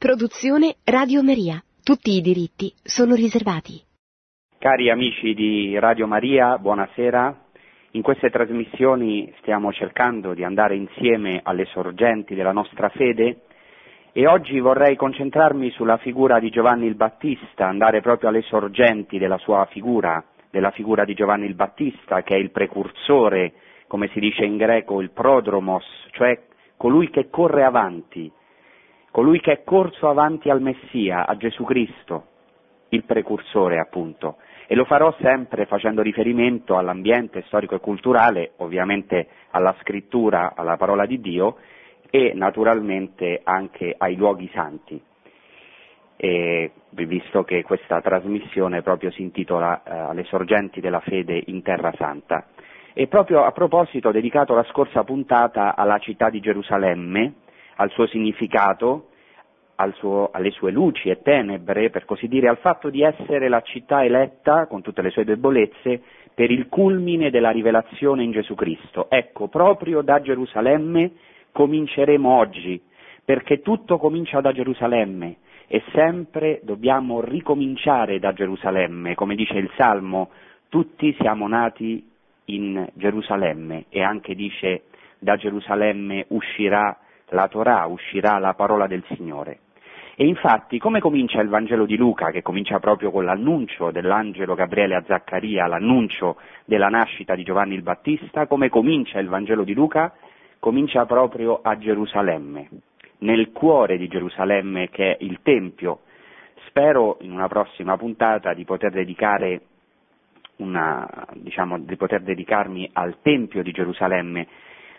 Produzione Radio Maria. Tutti i diritti sono riservati. Cari amici di Radio Maria, buonasera. In queste trasmissioni stiamo cercando di andare insieme alle sorgenti della nostra fede e oggi vorrei concentrarmi sulla figura di Giovanni il Battista, andare proprio alle sorgenti della sua figura, della figura di Giovanni il Battista, che è il precursore, come si dice in greco, il prodromos, cioè colui che corre avanti, colui che è corso avanti al Messia, a Gesù Cristo, il precursore appunto. E lo farò sempre facendo riferimento all'ambiente storico e culturale, ovviamente alla scrittura, alla parola di Dio e naturalmente anche ai luoghi santi. E, visto che questa trasmissione proprio si intitola eh, Alle sorgenti della fede in Terra Santa. E proprio a proposito ho dedicato la scorsa puntata alla città di Gerusalemme, al suo significato, al suo, alle sue luci e tenebre, per così dire, al fatto di essere la città eletta, con tutte le sue debolezze, per il culmine della rivelazione in Gesù Cristo. Ecco, proprio da Gerusalemme cominceremo oggi, perché tutto comincia da Gerusalemme e sempre dobbiamo ricominciare da Gerusalemme, come dice il Salmo, tutti siamo nati in Gerusalemme e anche dice da Gerusalemme uscirà la Torah, uscirà la parola del Signore. E infatti come comincia il Vangelo di Luca, che comincia proprio con l'annuncio dell'angelo Gabriele a Zaccaria, l'annuncio della nascita di Giovanni il Battista, come comincia il Vangelo di Luca? Comincia proprio a Gerusalemme, nel cuore di Gerusalemme che è il Tempio. Spero in una prossima puntata di poter dedicare una, diciamo, di poter dedicarmi al Tempio di Gerusalemme.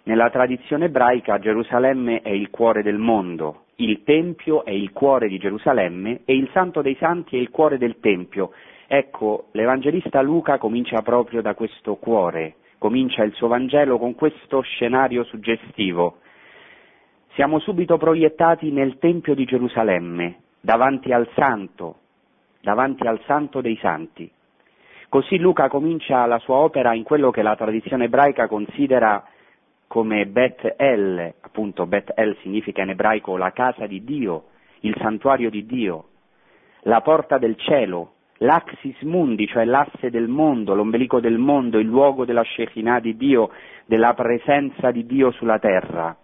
Nella tradizione ebraica Gerusalemme è il cuore del mondo, il Tempio è il cuore di Gerusalemme e il Santo dei Santi è il cuore del Tempio. Ecco, l'Evangelista Luca comincia proprio da questo cuore, comincia il suo Vangelo con questo scenario suggestivo. Siamo subito proiettati nel Tempio di Gerusalemme, davanti al Santo, davanti al Santo dei Santi. Così Luca comincia la sua opera in quello che la tradizione ebraica considera come Bet El, appunto Bet El significa in ebraico la casa di Dio, il santuario di Dio, la porta del cielo, l'axis mundi, cioè l'asse del mondo, l'ombelico del mondo, il luogo della Shekinah di Dio, della presenza di Dio sulla terra.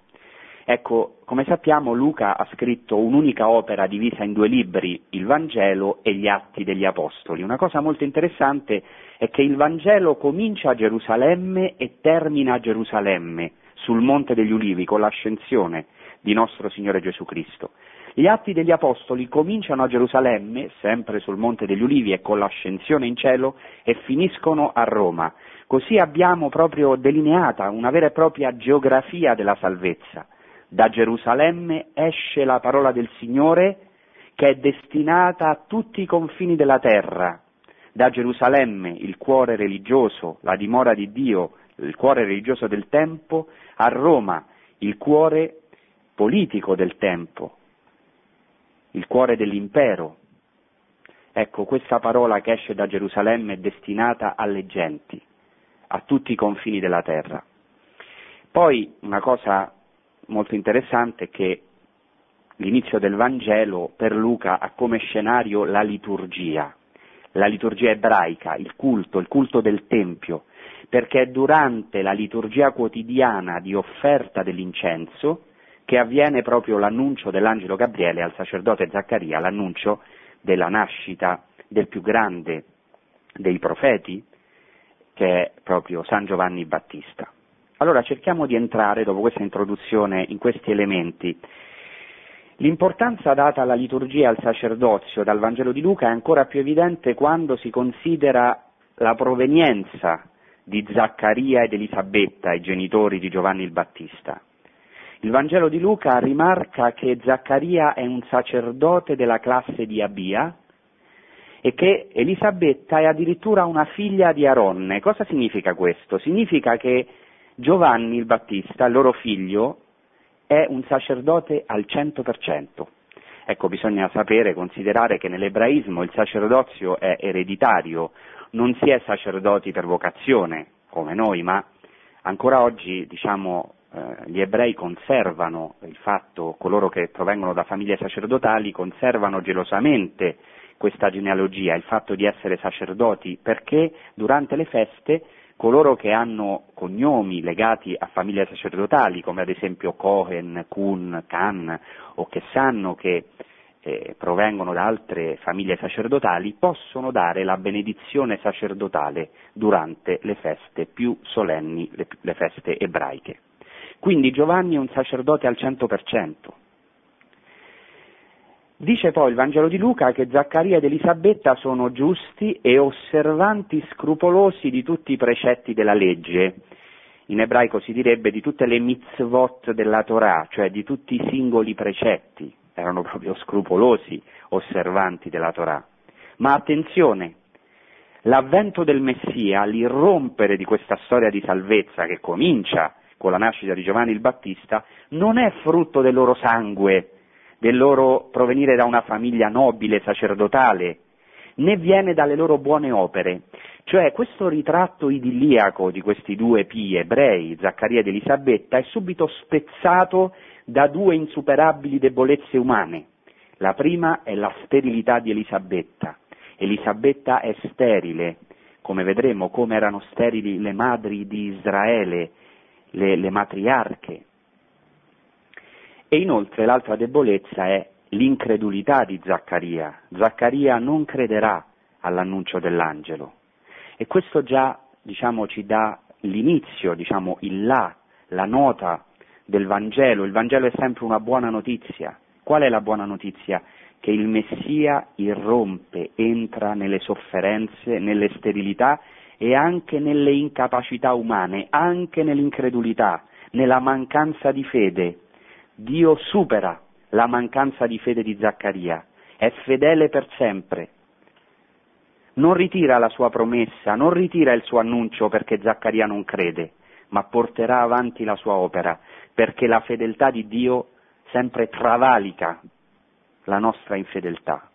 Ecco, come sappiamo Luca ha scritto un'unica opera divisa in due libri, il Vangelo e gli Atti degli Apostoli. Una cosa molto interessante è che il Vangelo comincia a Gerusalemme e termina a Gerusalemme, sul Monte degli Ulivi, con l'ascensione di nostro Signore Gesù Cristo. Gli Atti degli Apostoli cominciano a Gerusalemme, sempre sul Monte degli Ulivi e con l'ascensione in cielo, e finiscono a Roma. Così abbiamo proprio delineata una vera e propria geografia della salvezza da Gerusalemme esce la parola del Signore che è destinata a tutti i confini della terra. Da Gerusalemme, il cuore religioso, la dimora di Dio, il cuore religioso del tempo, a Roma, il cuore politico del tempo, il cuore dell'impero. Ecco, questa parola che esce da Gerusalemme è destinata alle genti, a tutti i confini della terra. Poi una cosa molto interessante che l'inizio del Vangelo per Luca ha come scenario la liturgia, la liturgia ebraica, il culto, il culto del Tempio, perché è durante la liturgia quotidiana di offerta dell'incenso che avviene proprio l'annuncio dell'angelo Gabriele al sacerdote Zaccaria, l'annuncio della nascita del più grande dei profeti, che è proprio San Giovanni Battista. Allora cerchiamo di entrare, dopo questa introduzione, in questi elementi. L'importanza data alla liturgia e al sacerdozio dal Vangelo di Luca è ancora più evidente quando si considera la provenienza di Zaccaria ed Elisabetta, i genitori di Giovanni il Battista. Il Vangelo di Luca rimarca che Zaccaria è un sacerdote della classe di Abia e che Elisabetta è addirittura una figlia di Aronne. Cosa significa questo? Significa che Giovanni il Battista, il loro figlio, è un sacerdote al 100%. Ecco, bisogna sapere, considerare che nell'ebraismo il sacerdozio è ereditario, non si è sacerdoti per vocazione, come noi, ma ancora oggi, diciamo, eh, gli ebrei conservano il fatto, coloro che provengono da famiglie sacerdotali conservano gelosamente questa genealogia, il fatto di essere sacerdoti, perché durante le feste coloro che hanno cognomi legati a famiglie sacerdotali, come ad esempio Cohen, Kun, Khan, o che sanno che eh, provengono da altre famiglie sacerdotali, possono dare la benedizione sacerdotale durante le feste più solenni, le, le feste ebraiche. Quindi Giovanni è un sacerdote al 100%. Dice poi il Vangelo di Luca che Zaccaria ed Elisabetta sono giusti e osservanti scrupolosi di tutti i precetti della legge. In ebraico si direbbe di tutte le mitzvot della Torah, cioè di tutti i singoli precetti. Erano proprio scrupolosi osservanti della Torah. Ma attenzione, l'avvento del Messia, l'irrompere di questa storia di salvezza che comincia con la nascita di Giovanni il Battista, non è frutto del loro sangue, del loro provenire da una famiglia nobile, sacerdotale, né viene dalle loro buone opere. Cioè questo ritratto idilliaco di questi due pii ebrei, Zaccaria ed Elisabetta, è subito spezzato da due insuperabili debolezze umane. La prima è la sterilità di Elisabetta. Elisabetta è sterile, come vedremo come erano sterili le madri di Israele, le, le matriarche, e inoltre l'altra debolezza è l'incredulità di Zaccaria. Zaccaria non crederà all'annuncio dell'angelo. E questo già diciamo, ci dà l'inizio, diciamo, il là, la nota del Vangelo. Il Vangelo è sempre una buona notizia. Qual è la buona notizia? Che il Messia irrompe, entra nelle sofferenze, nelle sterilità e anche nelle incapacità umane, anche nell'incredulità, nella mancanza di fede, Dio supera la mancanza di fede di Zaccaria, è fedele per sempre. Non ritira la sua promessa, non ritira il suo annuncio perché Zaccaria non crede, ma porterà avanti la sua opera, perché la fedeltà di Dio sempre travalica la nostra infedeltà.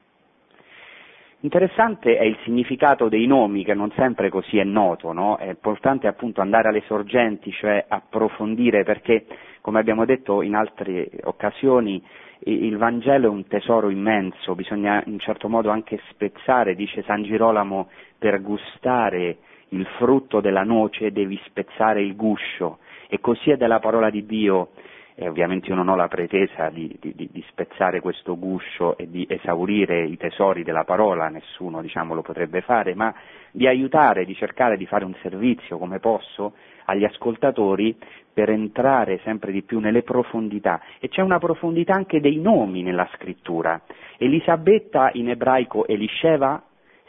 Interessante è il significato dei nomi, che non sempre così è noto, no? È importante appunto andare alle sorgenti, cioè approfondire, perché, come abbiamo detto in altre occasioni, il Vangelo è un tesoro immenso, bisogna in certo modo anche spezzare, dice San Girolamo, per gustare il frutto della noce devi spezzare il guscio, e così è della parola di Dio. E ovviamente io non ho la pretesa di, di, di, spezzare questo guscio e di esaurire i tesori della parola, nessuno diciamo, lo potrebbe fare, ma di aiutare, di cercare di fare un servizio come posso agli ascoltatori per entrare sempre di più nelle profondità. E c'è una profondità anche dei nomi nella scrittura. Elisabetta in ebraico Elisheva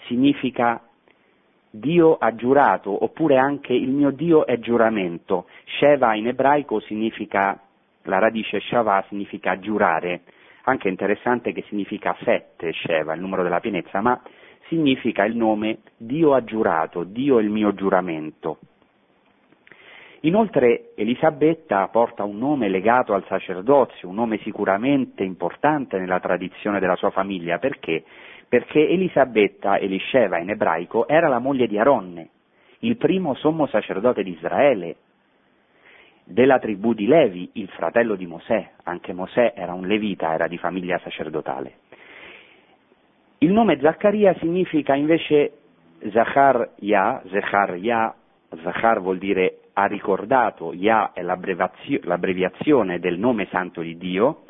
significa Dio ha giurato, oppure anche il mio Dio è giuramento. Sheva in ebraico significa la radice Shavà significa giurare, anche interessante che significa sette Sheva, il numero della pienezza, ma significa il nome Dio ha giurato, Dio è il mio giuramento. Inoltre Elisabetta porta un nome legato al sacerdozio, un nome sicuramente importante nella tradizione della sua famiglia, perché? Perché Elisabetta, Elisheva in ebraico, era la moglie di Aronne, il primo sommo sacerdote di Israele, della tribù di Levi, il fratello di Mosè, anche Mosè era un levita, era di famiglia sacerdotale. Il nome Zaccaria significa invece Zachar Yah, Zechar Yah, Zachar vuol dire ha ricordato, Yah è l'abbreviazione del nome santo di Dio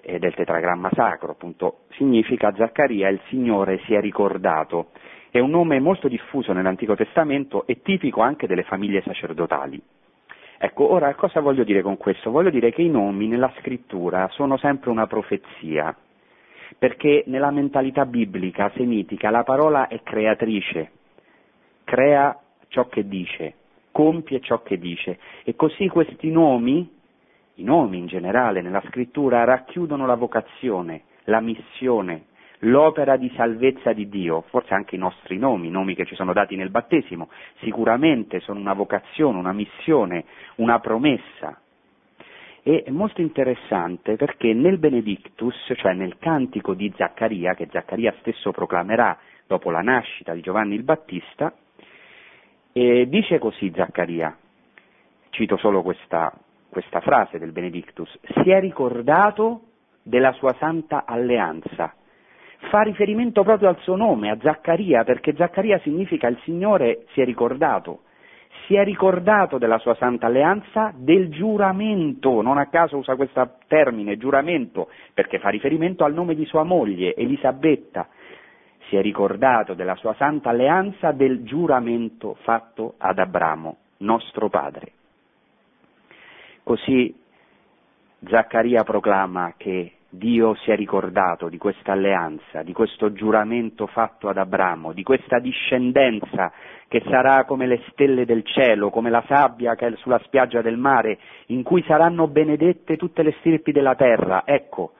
e del tetragramma sacro, appunto significa Zaccaria il Signore si è ricordato. È un nome molto diffuso nell'Antico Testamento e tipico anche delle famiglie sacerdotali. Ecco, ora cosa voglio dire con questo? Voglio dire che i nomi nella scrittura sono sempre una profezia, perché nella mentalità biblica, semitica, la parola è creatrice, crea ciò che dice, compie ciò che dice, e così questi nomi, i nomi in generale nella scrittura, racchiudono la vocazione, la missione, l'opera di salvezza di Dio, forse anche i nostri nomi, i nomi che ci sono dati nel battesimo, sicuramente sono una vocazione, una missione, una promessa. E è molto interessante perché nel Benedictus, cioè nel cantico di Zaccaria, che Zaccaria stesso proclamerà dopo la nascita di Giovanni il Battista, dice così Zaccaria, cito solo questa, questa frase del Benedictus, si è ricordato della sua santa alleanza. Fa riferimento proprio al suo nome, a Zaccaria, perché Zaccaria significa il Signore si è ricordato. Si è ricordato della sua santa alleanza, del giuramento, non a caso usa questo termine, giuramento, perché fa riferimento al nome di sua moglie, Elisabetta. Si è ricordato della sua santa alleanza, del giuramento fatto ad Abramo, nostro padre. Così Zaccaria proclama che Dio si è ricordato di questa alleanza, di questo giuramento fatto ad Abramo, di questa discendenza che sarà come le stelle del cielo, come la sabbia che è sulla spiaggia del mare, in cui saranno benedette tutte le stirpi della terra. Ecco,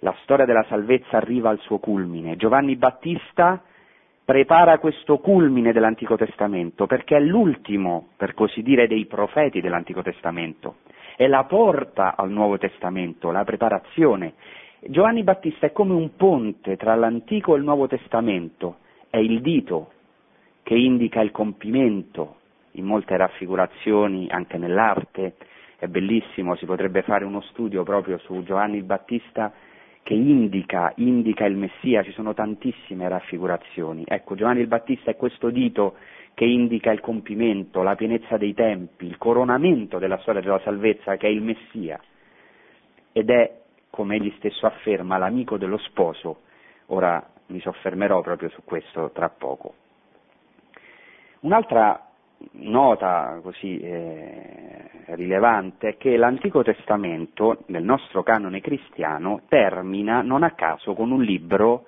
la storia della salvezza arriva al suo culmine. Giovanni Battista prepara questo culmine dell'Antico Testamento, perché è l'ultimo, per così dire, dei profeti dell'Antico Testamento, è la porta al Nuovo Testamento, la preparazione. Giovanni Battista è come un ponte tra l'Antico e il Nuovo Testamento, è il dito che indica il compimento in molte raffigurazioni, anche nell'arte, è bellissimo, si potrebbe fare uno studio proprio su Giovanni Battista che indica, indica il Messia, ci sono tantissime raffigurazioni. Ecco, Giovanni il Battista è questo dito che indica il compimento, la pienezza dei tempi, il coronamento della storia della salvezza che è il Messia ed è, come egli stesso afferma, l'amico dello sposo. Ora mi soffermerò proprio su questo tra poco. Un'altra nota così eh, rilevante è che l'Antico Testamento, nel nostro canone cristiano, termina non a caso con un libro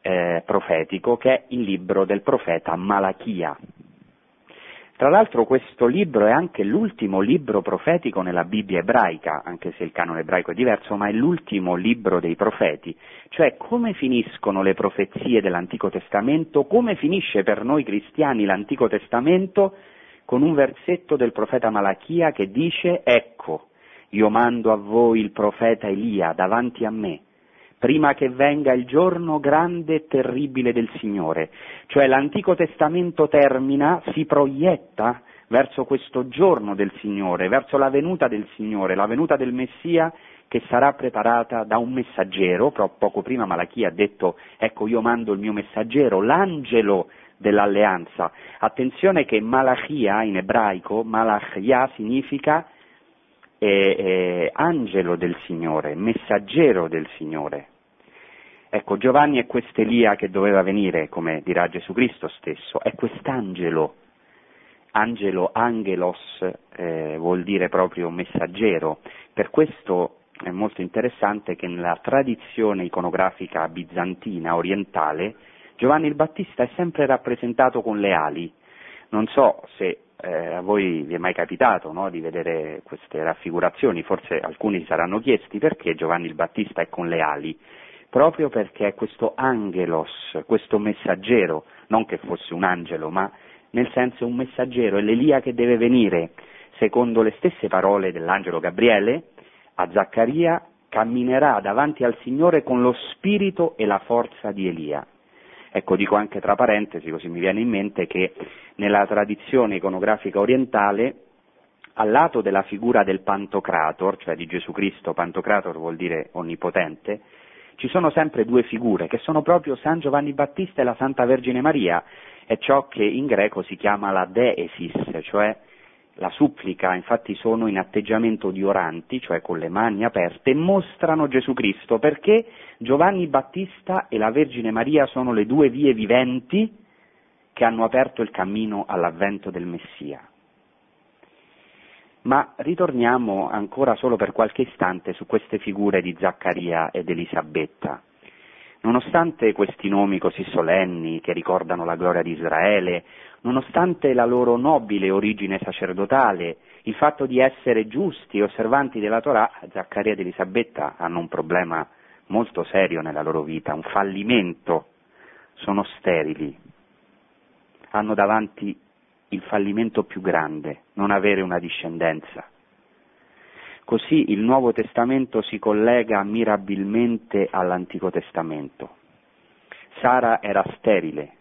eh, profetico che è il libro del profeta Malachia. Tra l'altro questo libro è anche l'ultimo libro profetico nella Bibbia ebraica, anche se il canone ebraico è diverso, ma è l'ultimo libro dei profeti, cioè come finiscono le profezie dell'Antico Testamento, come finisce per noi cristiani l'Antico Testamento? Con un versetto del profeta Malachia che dice ecco, io mando a voi il profeta Elia davanti a me prima che venga il giorno grande e terribile del Signore. Cioè l'Antico Testamento termina, si proietta verso questo giorno del Signore, verso la venuta del Signore, la venuta del Messia che sarà preparata da un messaggero, poco prima Malachia ha detto ecco io mando il mio messaggero, l'angelo dell'alleanza. Attenzione che Malachia in ebraico, Malachia significa eh, eh, angelo del Signore, messaggero del Signore. Ecco, Giovanni è quest'Elia che doveva venire, come dirà Gesù Cristo stesso, è quest'angelo. Angelo, angelos, eh, vuol dire proprio messaggero. Per questo è molto interessante che nella tradizione iconografica bizantina, orientale, Giovanni il Battista è sempre rappresentato con le ali. Non so se eh, a voi vi è mai capitato no, di vedere queste raffigurazioni, forse alcuni si saranno chiesti perché Giovanni il Battista è con le ali proprio perché questo angelos, questo messaggero, non che fosse un angelo, ma nel senso un messaggero, è l'Elia che deve venire, secondo le stesse parole dell'angelo Gabriele, a Zaccaria camminerà davanti al Signore con lo spirito e la forza di Elia. Ecco, dico anche tra parentesi, così mi viene in mente che nella tradizione iconografica orientale, al lato della figura del Pantocrator, cioè di Gesù Cristo, Pantocrator vuol dire onnipotente, ci sono sempre due figure, che sono proprio San Giovanni Battista e la Santa Vergine Maria, è ciò che in greco si chiama la deesis, cioè la supplica, infatti sono in atteggiamento di oranti, cioè con le mani aperte, mostrano Gesù Cristo, perché Giovanni Battista e la Vergine Maria sono le due vie viventi che hanno aperto il cammino all'avvento del Messia. Ma ritorniamo ancora solo per qualche istante su queste figure di Zaccaria ed Elisabetta. Nonostante questi nomi così solenni che ricordano la gloria di Israele, nonostante la loro nobile origine sacerdotale, il fatto di essere giusti e osservanti della Torah, Zaccaria ed Elisabetta hanno un problema molto serio nella loro vita, un fallimento, sono sterili, hanno davanti il fallimento più grande, non avere una discendenza. Così il Nuovo Testamento si collega mirabilmente all'Antico Testamento. Sara era sterile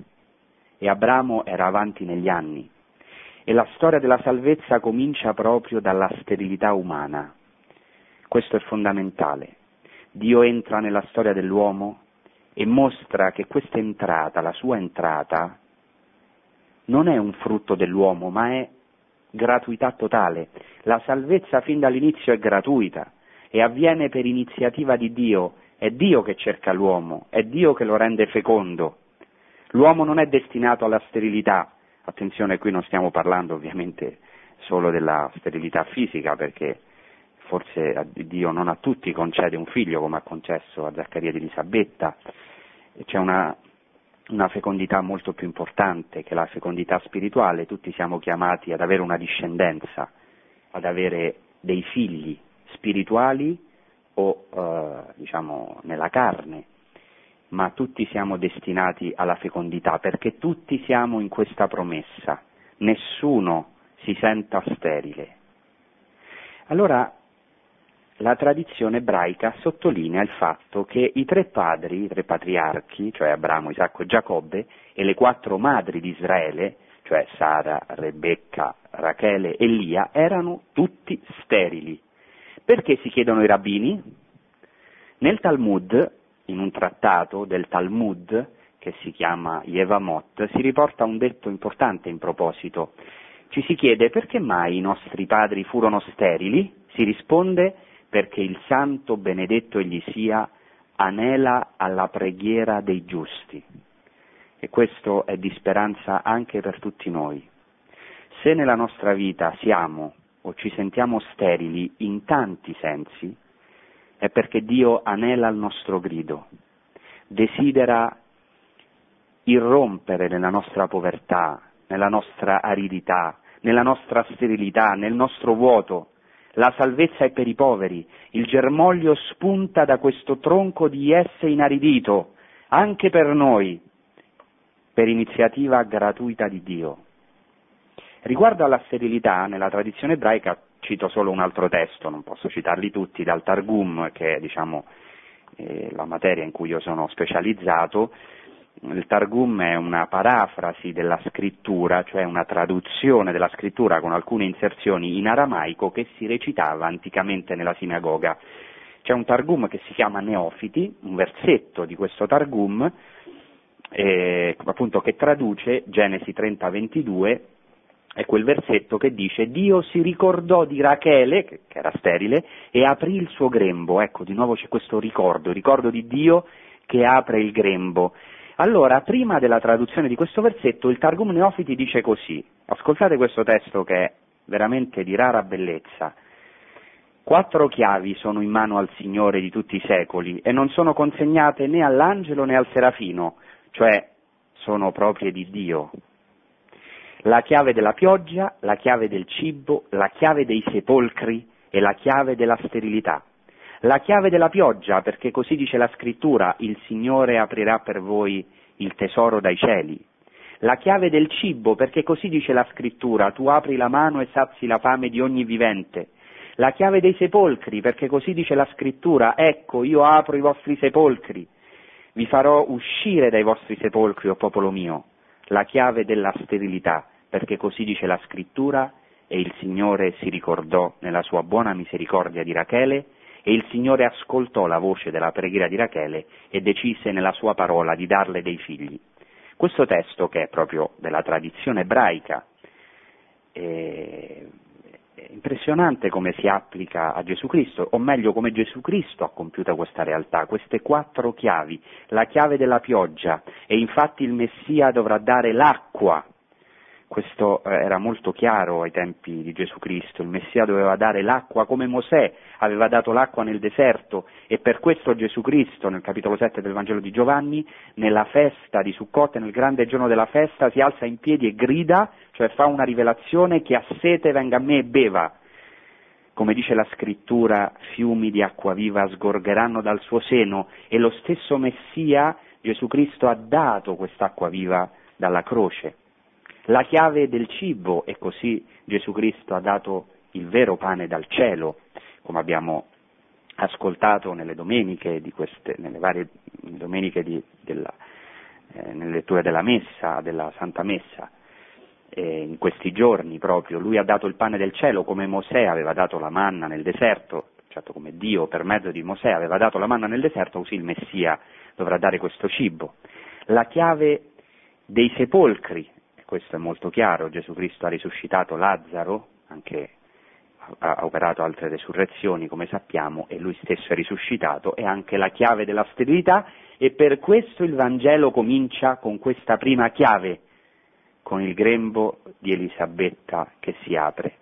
e Abramo era avanti negli anni E la storia della salvezza comincia proprio dalla sterilità umana. Questo è fondamentale. Dio entra nella storia dell'uomo e mostra che questa entrata, la sua entrata, non è un frutto dell'uomo, ma è gratuità totale. La salvezza fin dall'inizio è gratuita e avviene per iniziativa di Dio. È Dio che cerca l'uomo, è Dio che lo rende fecondo. L'uomo non è destinato alla sterilità. Attenzione, qui non stiamo parlando ovviamente solo della sterilità fisica, perché forse Dio non a tutti concede un figlio come ha concesso a Zaccaria di Elisabetta. C'è una una fecondità molto più importante che la fecondità spirituale, tutti siamo chiamati ad avere una discendenza, ad avere dei figli spirituali o eh, diciamo nella carne, ma tutti siamo destinati alla fecondità perché tutti siamo in questa promessa, nessuno si senta sterile. Allora la tradizione ebraica sottolinea il fatto che i tre padri, i tre patriarchi, cioè Abramo, Isacco e Giacobbe, e le quattro madri di Israele, cioè Sara, Rebecca, Rachele e Lia, erano tutti sterili. Perché si chiedono i rabbini? Nel Talmud, in un trattato del Talmud, che si chiama Yevamot, si riporta un detto importante in proposito. Ci si chiede perché mai i nostri padri furono sterili? Si risponde perché il santo benedetto egli sia anela alla preghiera dei giusti. E questo è di speranza anche per tutti noi. Se nella nostra vita siamo o ci sentiamo sterili in tanti sensi, è perché Dio anela il nostro grido, desidera irrompere nella nostra povertà, nella nostra aridità, nella nostra sterilità, nel nostro vuoto, la salvezza è per i poveri, il germoglio spunta da questo tronco di esse inaridito, anche per noi, per iniziativa gratuita di Dio. Riguardo alla sterilità, nella tradizione ebraica cito solo un altro testo, non posso citarli tutti, dal Targum, che è diciamo, eh, la materia in cui io sono specializzato, il Targum è una parafrasi della scrittura, cioè una traduzione della scrittura con alcune inserzioni in aramaico che si recitava anticamente nella sinagoga. C'è un Targum che si chiama Neofiti, un versetto di questo Targum, eh, appunto che traduce Genesi 30-22, è quel versetto che dice Dio si ricordò di Rachele, che, era sterile, e aprì il suo grembo. Ecco, di nuovo c'è questo ricordo, il ricordo di Dio che apre il grembo. Allora, prima della traduzione di questo versetto, il Targum Neofiti dice così, ascoltate questo testo che è veramente di rara bellezza. Quattro chiavi sono in mano al Signore di tutti i secoli e non sono consegnate né all'angelo né al serafino, cioè sono proprie di Dio. La chiave della pioggia, la chiave del cibo, la chiave dei sepolcri e la chiave della sterilità la chiave della pioggia, perché così dice la scrittura, il Signore aprirà per voi il tesoro dai cieli. La chiave del cibo, perché così dice la scrittura, tu apri la mano e sazi la fame di ogni vivente. La chiave dei sepolcri, perché così dice la scrittura, ecco io apro i vostri sepolcri, vi farò uscire dai vostri sepolcri, o popolo mio. La chiave della sterilità, perché così dice la scrittura, e il Signore si ricordò nella sua buona misericordia di Rachele, e il Signore ascoltò la voce della preghiera di Rachele e decise nella sua parola di darle dei figli. Questo testo, che è proprio della tradizione ebraica, è impressionante come si applica a Gesù Cristo, o meglio come Gesù Cristo ha compiuto questa realtà, queste quattro chiavi, la chiave della pioggia, e infatti il Messia dovrà dare l'acqua questo eh, era molto chiaro ai tempi di Gesù Cristo, il Messia doveva dare l'acqua come Mosè aveva dato l'acqua nel deserto e per questo Gesù Cristo nel capitolo 7 del Vangelo di Giovanni, nella festa di Succotte, nel grande giorno della festa, si alza in piedi e grida, cioè fa una rivelazione che ha sete venga a me e beva. Come dice la scrittura, fiumi di acqua viva sgorgeranno dal suo seno e lo stesso Messia, Gesù Cristo, ha dato quest'acqua viva dalla croce la chiave del cibo e così Gesù Cristo ha dato il vero pane dal cielo, come abbiamo ascoltato nelle domeniche queste, nelle varie domeniche di, della, eh, nelle letture della messa, della Santa Messa. eh, in questi giorni proprio, lui ha dato il pane del cielo come Mosè aveva dato la manna nel deserto, certo come Dio per mezzo di Mosè aveva dato la manna nel deserto, così il Messia dovrà dare questo cibo. La chiave dei sepolcri, questo è molto chiaro, Gesù Cristo ha risuscitato Lazzaro, anche ha operato altre resurrezioni come sappiamo e lui stesso è risuscitato, è anche la chiave della sterilità e per questo il Vangelo comincia con questa prima chiave, con il grembo di Elisabetta che si apre.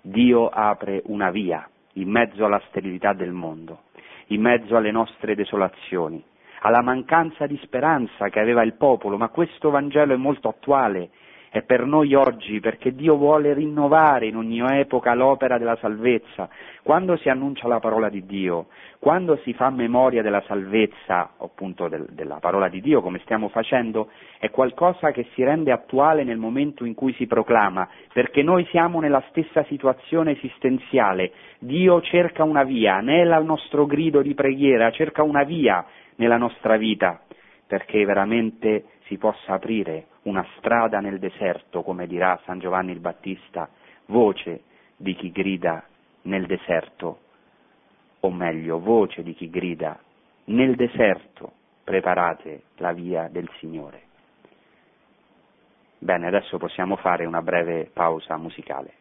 Dio apre una via in mezzo alla sterilità del mondo, in mezzo alle nostre desolazioni, alla mancanza di speranza che aveva il popolo, ma questo Vangelo è molto attuale è per noi oggi perché Dio vuole rinnovare in ogni epoca l'opera della salvezza. Quando si annuncia la parola di Dio, quando si fa memoria della salvezza, appunto del, della parola di Dio, come stiamo facendo, è qualcosa che si rende attuale nel momento in cui si proclama, perché noi siamo nella stessa situazione esistenziale. Dio cerca una via, nel nostro grido di preghiera, cerca una via nella nostra vita, perché veramente si possa aprire una strada nel deserto, come dirà San Giovanni il Battista, voce di chi grida nel deserto, o meglio, voce di chi grida nel deserto, preparate la via del Signore. Bene, adesso possiamo fare una breve pausa musicale.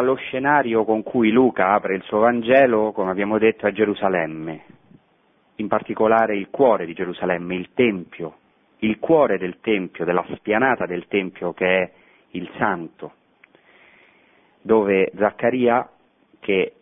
Lo scenario con cui Luca apre il suo Vangelo, come abbiamo detto, è Gerusalemme, in particolare il cuore di Gerusalemme, il Tempio, il cuore del Tempio, della spianata del Tempio che è il Santo, dove Zaccaria, che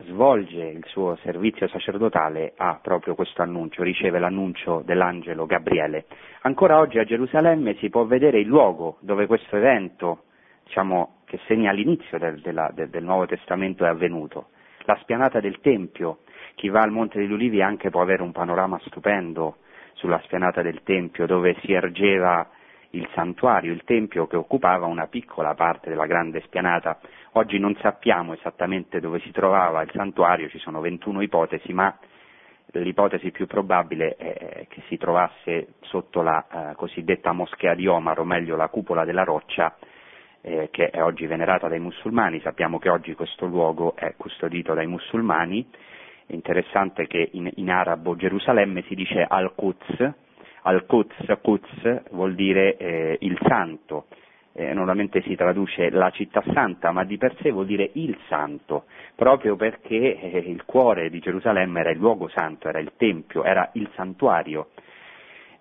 svolge il suo servizio sacerdotale, ha proprio questo annuncio, riceve l'annuncio dell'angelo Gabriele. Ancora oggi a Gerusalemme si può vedere il luogo dove questo evento, diciamo, che segna l'inizio del, della, del, del, Nuovo Testamento è avvenuto. La spianata del Tempio, chi va al Monte degli Ulivi anche può avere un panorama stupendo sulla spianata del Tempio dove si ergeva il santuario, il Tempio che occupava una piccola parte della grande spianata. Oggi non sappiamo esattamente dove si trovava il santuario, ci sono 21 ipotesi, ma l'ipotesi più probabile è che si trovasse sotto la eh, cosiddetta moschea di Omar, o meglio la cupola della roccia, eh, che è oggi venerata dai musulmani, sappiamo che oggi questo luogo è custodito dai musulmani, è interessante che in, in arabo Gerusalemme si dice Al-Quds, Al-Quds, Quds vuol dire eh, il santo, eh, normalmente si traduce la città santa, ma di per sé vuol dire il santo, proprio perché eh, il cuore di Gerusalemme era il luogo santo, era il tempio, era il santuario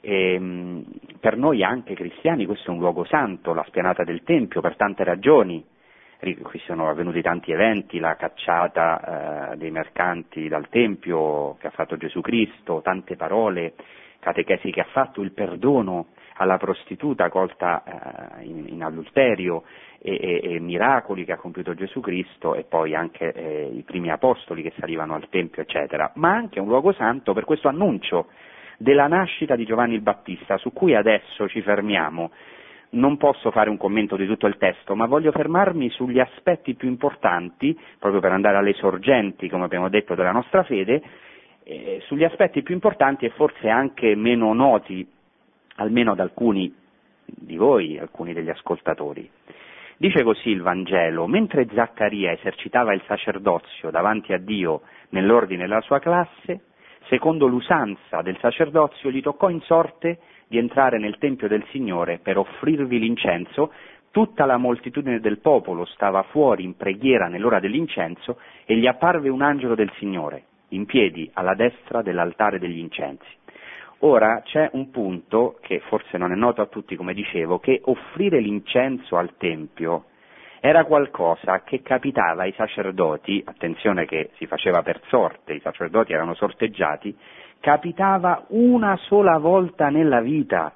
e, ehm, per noi anche cristiani questo è un luogo santo, la spianata del Tempio, per tante ragioni. Qui sono avvenuti tanti eventi, la cacciata eh, dei mercanti dal Tempio che ha fatto Gesù Cristo, tante parole, catechesi che ha fatto, il perdono alla prostituta colta eh, in, in, adulterio e, e, e, miracoli che ha compiuto Gesù Cristo e poi anche eh, i primi apostoli che salivano al Tempio, eccetera, ma anche un luogo santo per questo annuncio della nascita di Giovanni il Battista, su cui adesso ci fermiamo. Non posso fare un commento di tutto il testo, ma voglio fermarmi sugli aspetti più importanti, proprio per andare alle sorgenti, come abbiamo detto, della nostra fede, eh, sugli aspetti più importanti e forse anche meno noti, almeno ad alcuni di voi, alcuni degli ascoltatori. Dice così il Vangelo, mentre Zaccaria esercitava il sacerdozio davanti a Dio nell'ordine della sua classe, secondo l'usanza del sacerdozio, gli toccò in sorte di entrare nel Tempio del Signore per offrirvi l'incenso, tutta la moltitudine del popolo stava fuori in preghiera nell'ora dell'incenso e gli apparve un angelo del Signore, in piedi alla destra dell'altare degli incensi. Ora c'è un punto che forse non è noto a tutti, come dicevo, che offrire l'incenso al Tempio era qualcosa che capitava ai sacerdoti, attenzione che si faceva per sorte, i sacerdoti erano sorteggiati, capitava una sola volta nella vita.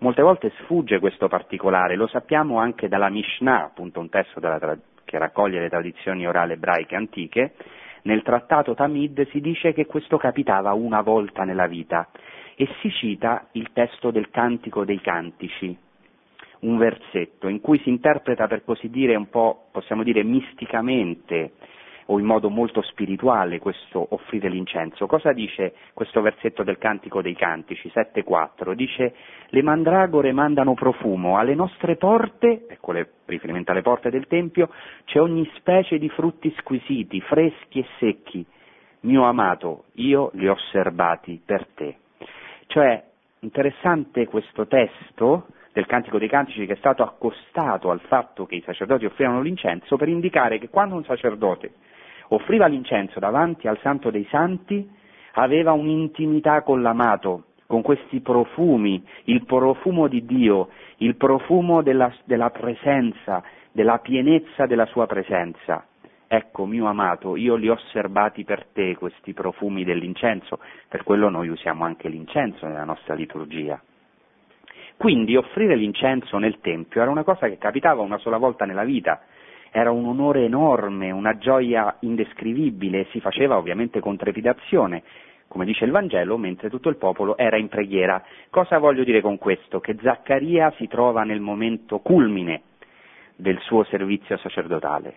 molte volte sfugge questo particolare, lo sappiamo anche dalla Mishnah, appunto un testo tra- che raccoglie le tradizioni orali ebraiche antiche, nel trattato Tamid si dice che questo capitava una volta nella vita e si cita il testo del Cantico dei Cantici, un versetto in cui si interpreta per così dire un po', possiamo dire, misticamente o in modo molto spirituale questo offrire l'incenso. Cosa dice questo versetto del Cantico dei Cantici 7.4? Dice le mandragore mandano profumo, alle nostre porte, ecco le, riferimento alle porte del Tempio, c'è ogni specie di frutti squisiti, freschi e secchi. Mio amato, io li ho serbati per te. Cioè, interessante questo testo del Cantico dei Cantici che è stato accostato al fatto che i sacerdoti offrivano l'incenso per indicare che quando un sacerdote offriva l'incenso davanti al Santo dei Santi, aveva un'intimità con l'amato, con questi profumi, il profumo di Dio, il profumo della, della presenza, della pienezza della sua presenza. Ecco, mio amato, io li ho serbati per te questi profumi dell'incenso, per quello noi usiamo anche l'incenso nella nostra liturgia. Quindi offrire l'incenso nel Tempio era una cosa che capitava una sola volta nella vita, era un onore enorme, una gioia indescrivibile, si faceva ovviamente con trepidazione, come dice il Vangelo, mentre tutto il popolo era in preghiera. Cosa voglio dire con questo? Che Zaccaria si trova nel momento culmine del suo servizio sacerdotale.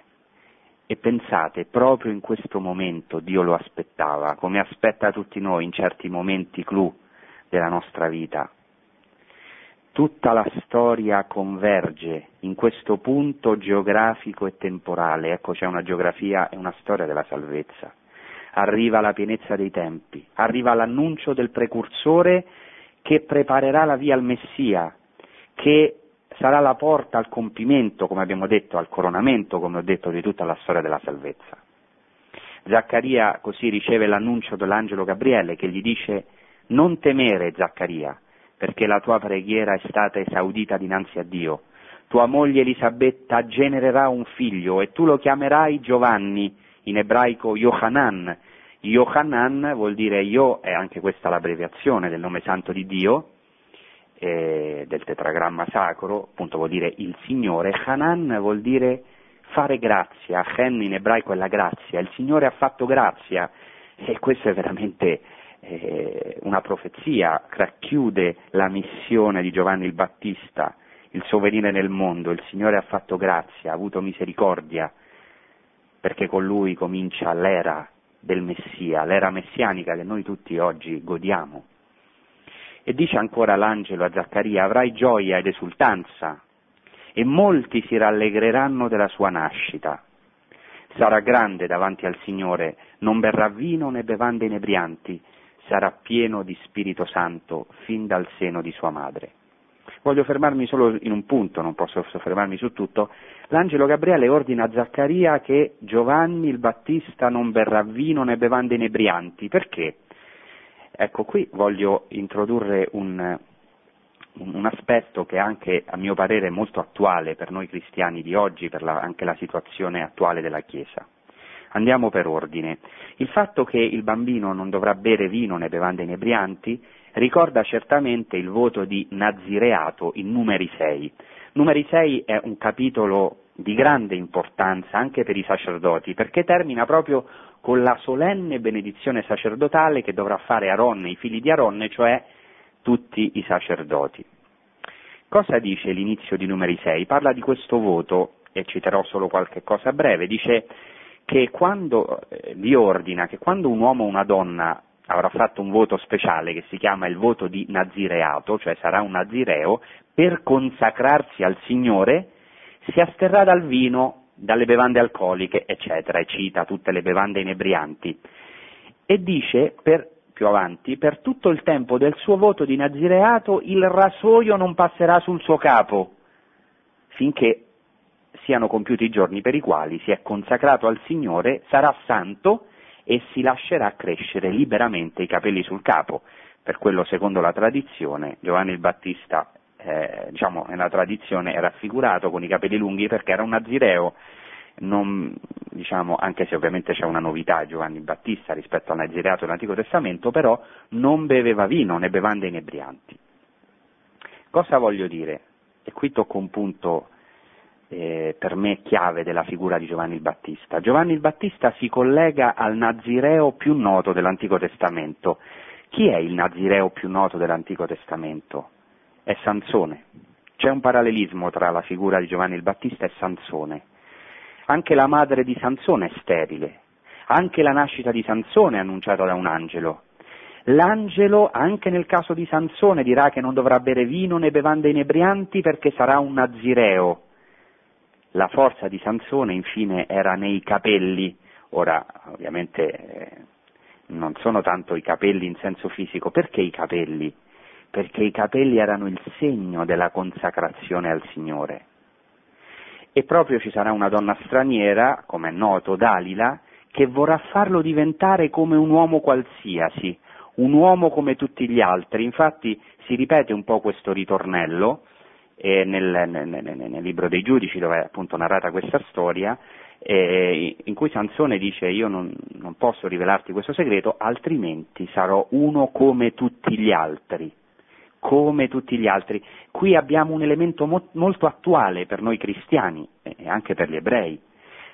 E pensate, proprio in questo momento Dio lo aspettava, come aspetta tutti noi in certi momenti clou della nostra vita. Tutta la storia converge in questo punto geografico e temporale, ecco c'è una geografia e una storia della salvezza. Arriva la pienezza dei tempi, arriva l'annuncio del precursore che preparerà la via al Messia, che sarà la porta al compimento, come abbiamo detto, al coronamento, come ho detto, di tutta la storia della salvezza. Zaccaria così riceve l'annuncio dell'angelo Gabriele che gli dice non temere Zaccaria, perché la tua preghiera è stata esaudita dinanzi a Dio. Tua moglie Elisabetta genererà un figlio e tu lo chiamerai Giovanni, in ebraico Yohanan. Yohanan vuol dire io, è anche questa l'abbreviazione del nome santo di Dio, eh, del tetragramma sacro, appunto vuol dire il Signore. Hanan vuol dire fare grazia, Chen in ebraico è la grazia, il Signore ha fatto grazia e questo è veramente eh, una profezia, racchiude la missione di Giovanni il Battista, il suo venire nel mondo, il Signore ha fatto grazia, ha avuto misericordia, perché con lui comincia l'era del Messia, l'era messianica che noi tutti oggi godiamo. E dice ancora l'angelo a Zaccaria, avrai gioia ed esultanza, e molti si rallegreranno della sua nascita. Sarà grande davanti al Signore, non berrà vino né bevande inebrianti, sarà pieno di Spirito Santo fin dal seno di sua madre. Voglio fermarmi solo in un punto, non posso soffermarmi su tutto. L'angelo Gabriele ordina a Zaccaria che Giovanni il Battista non berrà vino né bevande inebrianti. Perché? Ecco, qui voglio introdurre un, un aspetto che anche a mio parere è molto attuale per noi cristiani di oggi, per la, anche la situazione attuale della Chiesa. Andiamo per ordine. Il fatto che il bambino non dovrà bere vino né bevande inebrianti ricorda certamente il voto di Nazireato in numeri 6. Numeri 6 è un capitolo di grande importanza anche per i sacerdoti, perché termina proprio con la solenne benedizione sacerdotale che dovrà fare Aronne, i figli di Aronne, cioè tutti i sacerdoti. Cosa dice l'inizio di numeri 6? Parla di questo voto, e citerò solo qualche cosa breve, dice che quando, eh, vi ordina che quando un uomo o una donna avrà fatto un voto speciale che si chiama il voto di nazireato, cioè sarà un nazireo, per consacrarsi al Signore si asterrà dal vino, dalle bevande alcoliche, eccetera, e cita tutte le bevande inebrianti. E dice, per, più avanti, per tutto il tempo del suo voto di nazireato il rasoio non passerà sul suo capo, finché siano compiuti i giorni per i quali si è consacrato al Signore, sarà santo e si lascerà crescere liberamente i capelli sul capo. Per quello, secondo la tradizione, Giovanni il Battista, eh, diciamo, nella tradizione è raffigurato con i capelli lunghi perché era un nazireo, non, diciamo, anche se ovviamente c'è una novità Giovanni Battista rispetto al nazireato dell'Antico Testamento, però non beveva vino né bevande inebrianti. Cosa voglio dire? E qui tocco un punto eh, per me chiave della figura di Giovanni il Battista. Giovanni il Battista si collega al Nazireo più noto dell'Antico Testamento. Chi è il Nazireo più noto dell'Antico Testamento? È Sansone. C'è un parallelismo tra la figura di Giovanni il Battista e Sansone. Anche la madre di Sansone è sterile, anche la nascita di Sansone è annunciata da un angelo. L'angelo, anche nel caso di Sansone, dirà che non dovrà bere vino né bevande inebrianti perché sarà un nazireo. La forza di Sansone, infine, era nei capelli. Ora, ovviamente, eh, non sono tanto i capelli in senso fisico. Perché i capelli? Perché i capelli erano il segno della consacrazione al Signore. E proprio ci sarà una donna straniera, come è noto, Dalila, che vorrà farlo diventare come un uomo qualsiasi, un uomo come tutti gli altri. Infatti si ripete un po' questo ritornello nel, nel, nel, libro dei giudici dove è appunto narrata questa storia, eh, in cui Sansone dice io non, non posso rivelarti questo segreto, altrimenti sarò uno come tutti gli altri come tutti gli altri. Qui abbiamo un elemento mo- molto attuale per noi cristiani e anche per gli ebrei,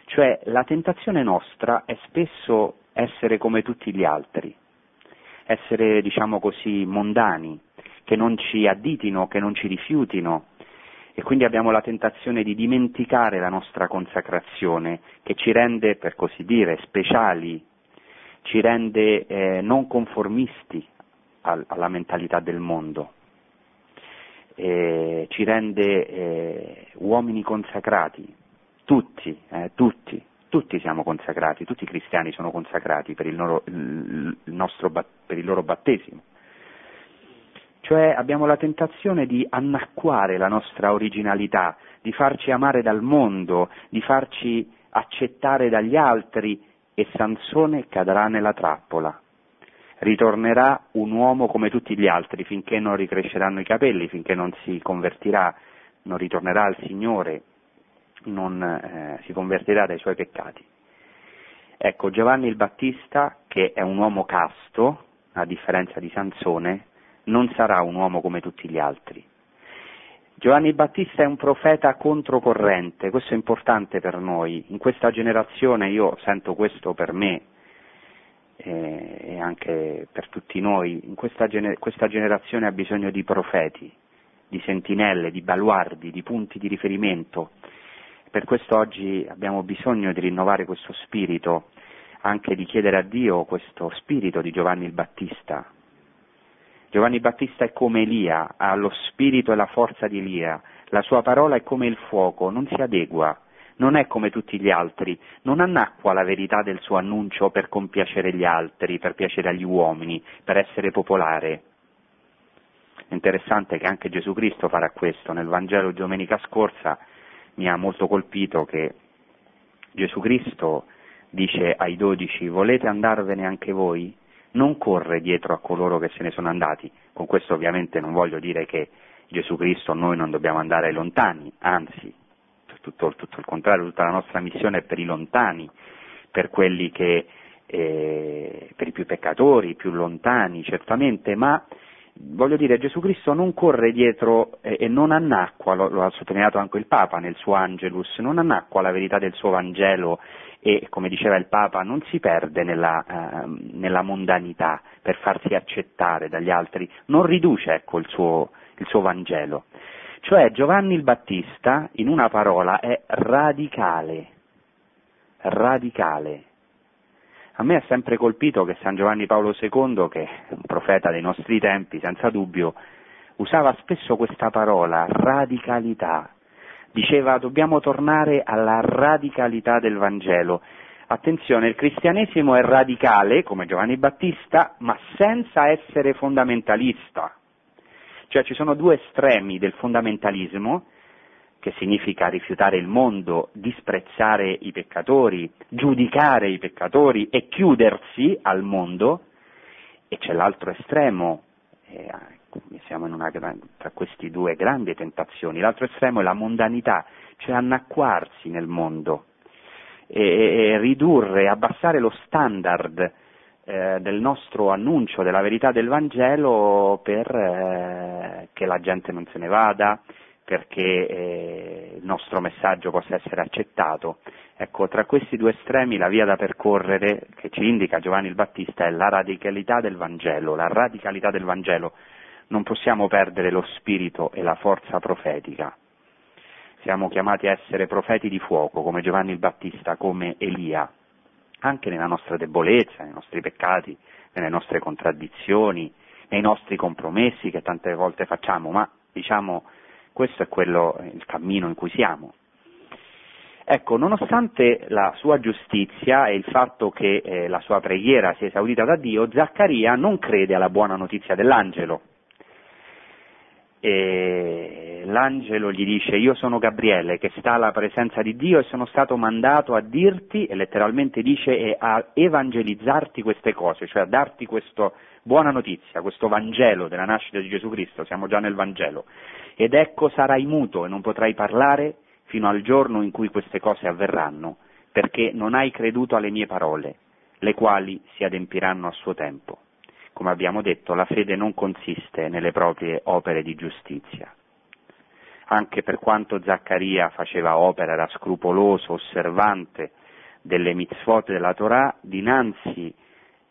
cioè la tentazione nostra è spesso essere come tutti gli altri, essere, diciamo così, mondani, che non ci additino, che non ci rifiutino. E quindi abbiamo la tentazione di dimenticare la nostra consacrazione, che ci rende, per così dire, speciali, ci rende eh, non conformisti al, alla mentalità del mondo, eh, ci rende eh, uomini consacrati, tutti, eh, tutti, tutti siamo consacrati, tutti i cristiani sono consacrati per il loro, il nostro, per il loro battesimo. Cioè abbiamo la tentazione di annacquare la nostra originalità, di farci amare dal mondo, di farci accettare dagli altri e Sansone cadrà nella trappola. Ritornerà un uomo come tutti gli altri finché non ricresceranno i capelli, finché non si convertirà, non ritornerà al Signore, non eh, si convertirà dai suoi peccati. Ecco, Giovanni il Battista, che è un uomo casto, a differenza di Sansone, non sarà un uomo come tutti gli altri. Giovanni Battista è un profeta controcorrente, questo è importante per noi. In questa generazione io sento questo per me eh, e anche per tutti noi. In questa, gener- questa generazione ha bisogno di profeti, di sentinelle, di baluardi, di punti di riferimento per questo oggi abbiamo bisogno di rinnovare questo spirito, anche di chiedere a Dio questo spirito di Giovanni il Battista. Giovanni Battista è come Elia, ha lo spirito e la forza di Elia, la sua parola è come il fuoco, non si adegua, non è come tutti gli altri, non annacqua la verità del suo annuncio per compiacere gli altri, per piacere agli uomini, per essere popolare. È interessante che anche Gesù Cristo farà questo. Nel Vangelo domenica scorsa mi ha molto colpito che Gesù Cristo dice ai dodici volete andarvene anche voi? Non corre dietro a coloro che se ne sono andati. Con questo ovviamente non voglio dire che Gesù Cristo noi non dobbiamo andare lontani, anzi, tutto, tutto il contrario, tutta la nostra missione è per i lontani, per quelli che, eh, per i più peccatori, i più lontani, certamente, ma voglio dire, Gesù Cristo non corre dietro eh, e non annacqua, lo, lo, ha sottolineato anche il Papa nel suo Angelus, non annacqua la verità del suo Vangelo e, come diceva il Papa, non si perde nella, eh, nella mondanità per farsi accettare dagli altri, non riduce ecco, il, suo, il suo Vangelo. Cioè Giovanni il Battista, in una parola, è radicale, radicale a me ha sempre colpito che San Giovanni Paolo II, che è un profeta dei nostri tempi, senza dubbio, usava spesso questa parola, radicalità. Diceva dobbiamo tornare alla radicalità del Vangelo. Attenzione, il cristianesimo è radicale, come Giovanni Battista, ma senza essere fondamentalista. Cioè ci sono due estremi del fondamentalismo, che significa rifiutare il mondo, disprezzare i peccatori, giudicare i peccatori e chiudersi al mondo, e c'è l'altro estremo, eh, siamo una, tra queste due grandi tentazioni, l'altro estremo è la mondanità, cioè annacquarsi nel mondo e, e ridurre, abbassare lo standard eh, del nostro annuncio della verità del Vangelo per eh, che la gente non se ne vada, perché eh, il nostro messaggio possa essere accettato. Ecco, tra questi due estremi la via da percorrere che ci indica Giovanni il Battista è la radicalità del Vangelo, la radicalità del Vangelo. Non possiamo perdere lo spirito e la forza profetica. Siamo chiamati a essere profeti di fuoco, come Giovanni il Battista, come Elia, anche nella nostra debolezza, nei nostri peccati, nelle nostre contraddizioni, nei nostri compromessi che tante volte facciamo, ma diciamo questo è quello, il cammino in cui siamo. Ecco, nonostante la sua giustizia e il fatto che eh, la sua preghiera sia esaudita da Dio, Zaccaria non crede alla buona notizia dell'angelo. E l'angelo gli dice io sono Gabriele che sta alla presenza di Dio e sono stato mandato a dirti, e letteralmente dice, a evangelizzarti queste cose, cioè a darti questa buona notizia, questo Vangelo della nascita di Gesù Cristo, siamo già nel Vangelo. Ed ecco sarai muto e non potrai parlare fino al giorno in cui queste cose avverranno, perché non hai creduto alle mie parole, le quali si adempiranno a suo tempo. Come abbiamo detto, la fede non consiste nelle proprie opere di giustizia. Anche per quanto Zaccaria faceva opera, era scrupoloso, osservante delle mitzvot della Torah, dinanzi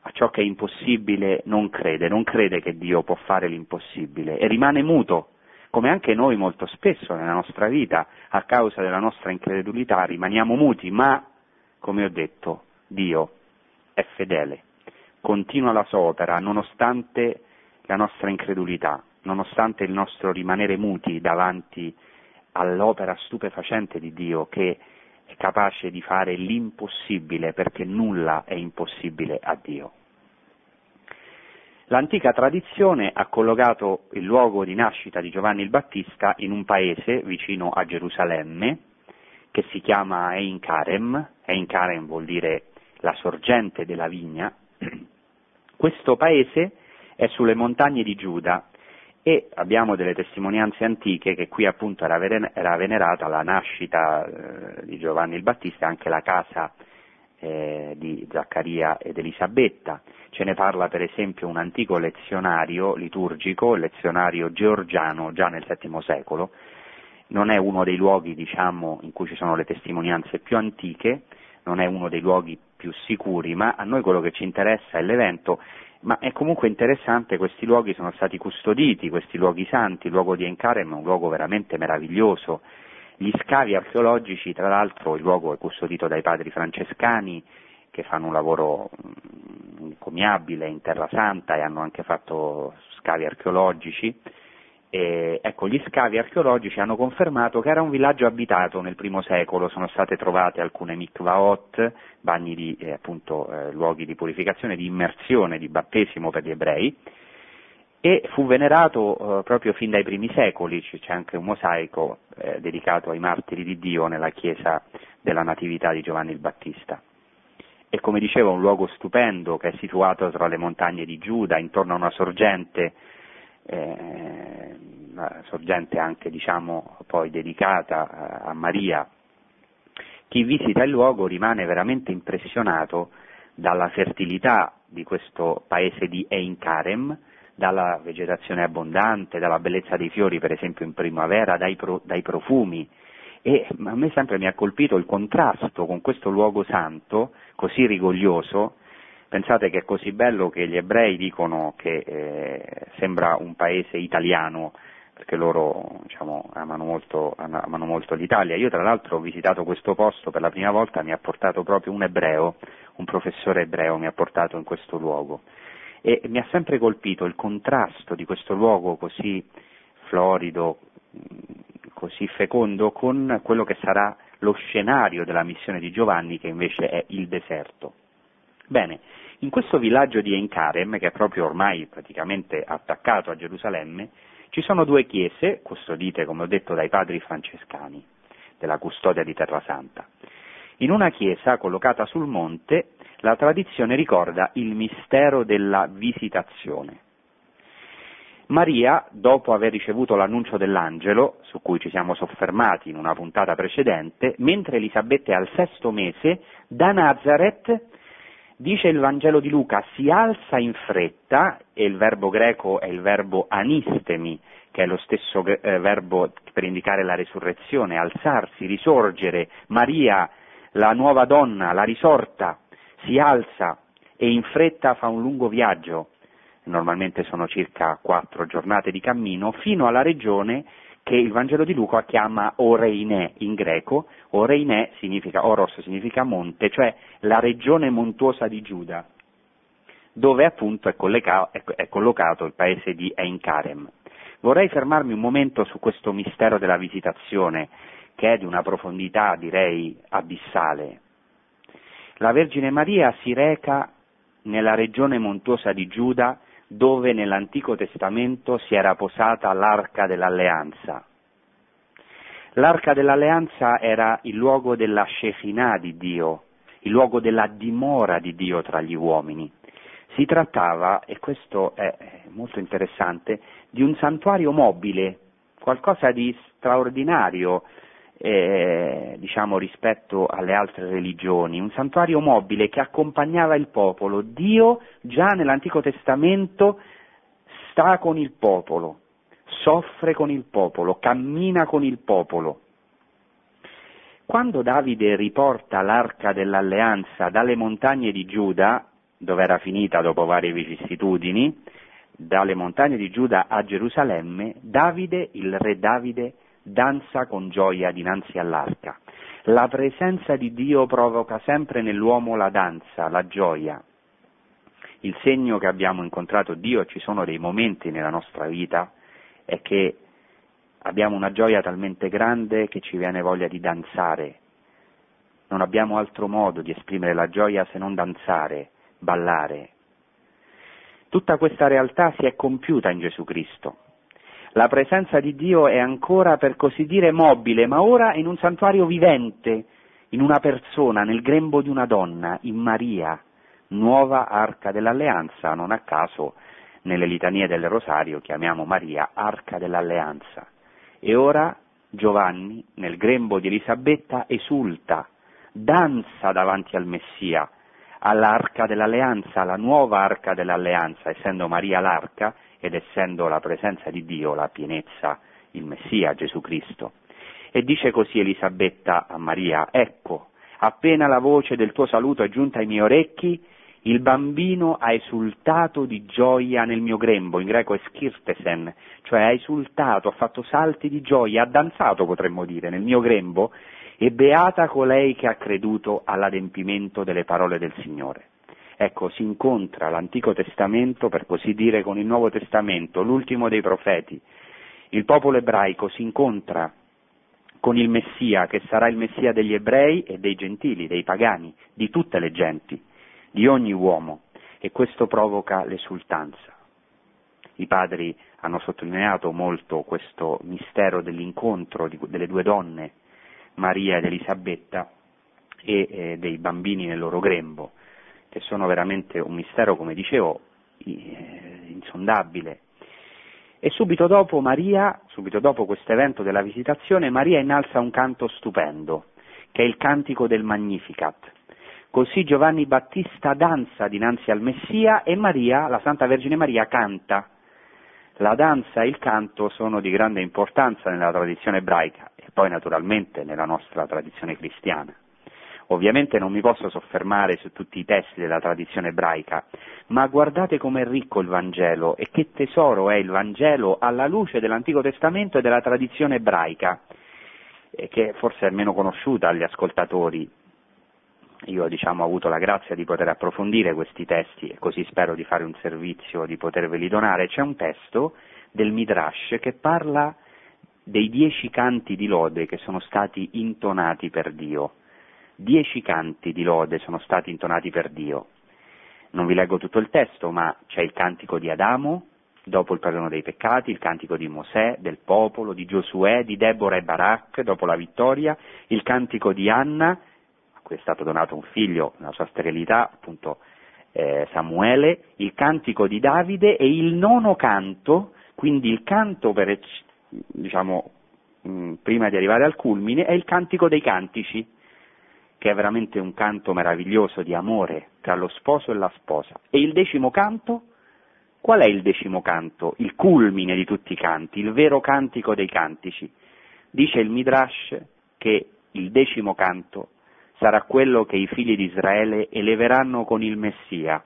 a ciò che è impossibile non crede, non crede che Dio può fare l'impossibile e rimane muto, come anche noi molto spesso nella nostra vita, a causa della nostra incredulità, rimaniamo muti, ma, come ho detto, Dio è fedele continua la sua opera nonostante la nostra incredulità, nonostante il nostro rimanere muti davanti all'opera stupefacente di Dio che è capace di fare l'impossibile perché nulla è impossibile a Dio. L'antica tradizione ha collocato il luogo di nascita di Giovanni il Battista in un paese vicino a Gerusalemme che si chiama Ein Karem, Ein Karem vuol dire la sorgente della vigna, questo paese è sulle montagne di Giuda e abbiamo delle testimonianze antiche che qui appunto era, venerata la nascita eh, di Giovanni il Battista e anche la casa eh, di Zaccaria ed Elisabetta. Ce ne parla per esempio un antico lezionario liturgico, il lezionario georgiano già nel VII secolo. Non è uno dei luoghi diciamo, in cui ci sono le testimonianze più antiche, non è uno dei luoghi più sicuri, ma a noi quello che ci interessa è l'evento, ma è comunque interessante, questi luoghi sono stati custoditi, questi luoghi santi, il luogo di Encarem è un luogo veramente meraviglioso, gli scavi archeologici, tra l'altro il luogo è custodito dai padri francescani che fanno un lavoro encomiabile in Terra Santa e hanno anche fatto scavi archeologici, e, ecco, gli scavi archeologici hanno confermato che era un villaggio abitato nel primo secolo, sono state trovate alcune mikvaot, bagni di, eh, appunto, eh, luoghi di purificazione, di immersione, di battesimo per gli ebrei, e fu venerato eh, proprio fin dai primi secoli, c'è anche un mosaico eh, dedicato ai martiri di Dio nella chiesa della Natività di Giovanni il Battista. E come dicevo, un luogo stupendo che è situato tra le montagne di Giuda, intorno a una sorgente eh, sorgente anche diciamo, poi dedicata a Maria. Chi visita il luogo rimane veramente impressionato dalla fertilità di questo paese di Einkarem, dalla vegetazione abbondante, dalla bellezza dei fiori, per esempio in primavera, dai, pro, dai profumi. E a me sempre mi ha colpito il contrasto con questo luogo santo, così rigoglioso, Pensate che è così bello che gli ebrei dicono che eh, sembra un paese italiano, perché loro diciamo, amano, molto, amano, molto, l'Italia. Io tra l'altro ho visitato questo posto per la prima volta, mi ha portato proprio un ebreo, un professore ebreo mi ha portato in questo luogo e mi ha sempre colpito il contrasto di questo luogo così florido, così fecondo con quello che sarà lo scenario della missione di Giovanni che invece è il deserto. Bene, in questo villaggio di Enkarem, che è proprio ormai praticamente attaccato a Gerusalemme, ci sono due chiese, custodite, come ho detto, dai padri francescani della custodia di Terra Santa. In una chiesa collocata sul monte, la tradizione ricorda il mistero della visitazione. Maria, dopo aver ricevuto l'annuncio dell'angelo, su cui ci siamo soffermati in una puntata precedente, mentre Elisabetta è al sesto mese, da Nazareth Dice il Vangelo di Luca, si alza in fretta, e il verbo greco è il verbo anistemi, che è lo stesso eh, verbo per indicare la risurrezione, alzarsi, risorgere. Maria, la nuova donna, la risorta, si alza e in fretta fa un lungo viaggio, normalmente sono circa quattro giornate di cammino, fino alla regione che il Vangelo di Luca chiama Oreinè in greco, Oreinè significa, Oros significa monte, cioè la regione montuosa di Giuda, dove appunto è, collocato, è collocato il paese di Einkarem. Vorrei fermarmi un momento su questo mistero della visitazione, che è di una profondità, direi, abissale. La Vergine Maria si reca nella regione montuosa di Giuda dove nell'Antico Testamento si era posata l'arca dell'alleanza. L'arca dell'alleanza era il luogo della Shekinah di Dio, il luogo della dimora di Dio tra gli uomini. Si trattava, e questo è molto interessante, di un santuario mobile, qualcosa di straordinario, eh, diciamo, rispetto alle altre religioni, un santuario mobile che accompagnava il popolo. Dio già nell'Antico Testamento sta con il popolo, soffre con il popolo, cammina con il popolo. Quando Davide riporta l'arca dell'alleanza dalle montagne di Giuda, dove era finita dopo varie vicissitudini, dalle montagne di Giuda a Gerusalemme, Davide, il re Davide, danza con gioia dinanzi all'arca. La presenza di Dio provoca sempre nell'uomo la danza, la gioia. Il segno che abbiamo incontrato Dio, ci sono dei momenti nella nostra vita, è che abbiamo una gioia talmente grande che ci viene voglia di danzare. Non abbiamo altro modo di esprimere la gioia se non danzare, ballare. Tutta questa realtà si è compiuta in Gesù Cristo. La presenza di Dio è ancora, per così dire, mobile, ma ora in un santuario vivente, in una persona, nel grembo di una donna, in Maria, nuova arca dell'alleanza, non a caso nelle litanie del rosario chiamiamo Maria arca dell'alleanza. E ora Giovanni, nel grembo di Elisabetta, esulta, danza davanti al Messia, all'arca dell'alleanza, alla nuova arca dell'alleanza, essendo Maria l'arca, ed essendo la presenza di Dio la pienezza, il Messia, Gesù Cristo. E dice così Elisabetta a Maria, ecco, appena la voce del tuo saluto è giunta ai miei orecchi, il bambino ha esultato di gioia nel mio grembo, in greco è skirtesen, cioè ha esultato, ha fatto salti di gioia, ha danzato potremmo dire nel mio grembo, e beata colei che ha creduto all'adempimento delle parole del Signore. Ecco, si incontra l'Antico Testamento, per così dire, con il Nuovo Testamento, l'ultimo dei profeti. Il popolo ebraico si incontra con il Messia, che sarà il Messia degli ebrei e dei gentili, dei pagani, di tutte le genti, di ogni uomo, e questo provoca l'esultanza. I padri hanno sottolineato molto questo mistero dell'incontro di, delle due donne, Maria ed Elisabetta, e eh, dei bambini nel loro grembo che sono veramente un mistero, come dicevo, eh, insondabile. E subito dopo Maria, subito dopo questo evento della visitazione, Maria innalza un canto stupendo, che è il cantico del Magnificat. Così Giovanni Battista danza dinanzi al Messia e Maria, la Santa Vergine Maria, canta. La danza e il canto sono di grande importanza nella tradizione ebraica e poi naturalmente nella nostra tradizione cristiana. Ovviamente non mi posso soffermare su tutti i testi della tradizione ebraica, ma guardate com'è ricco il Vangelo e che tesoro è il Vangelo alla luce dell'Antico Testamento e della tradizione ebraica, che forse è meno conosciuta agli ascoltatori. Io diciamo, ho avuto la grazia di poter approfondire questi testi e così spero di fare un servizio di poterveli donare. C'è un testo del Midrash che parla dei dieci canti di lode che sono stati intonati per Dio dieci canti di lode sono stati intonati per Dio. Non vi leggo tutto il testo, ma c'è il cantico di Adamo, dopo il perdono dei peccati, il cantico di Mosè, del popolo, di Giosuè, di Deborah e Barak, dopo la vittoria, il cantico di Anna, cui è stato donato un figlio nella sua sterilità, appunto eh, Samuele, il cantico di Davide e il nono canto, quindi il canto per, diciamo, prima di arrivare al culmine, è il cantico dei cantici, che è veramente un canto meraviglioso di amore tra lo sposo e la sposa. E il decimo canto? Qual è il decimo canto? Il culmine di tutti i canti, il vero cantico dei cantici. Dice il Midrash che il decimo canto sarà quello che i figli di Israele eleveranno con il Messia,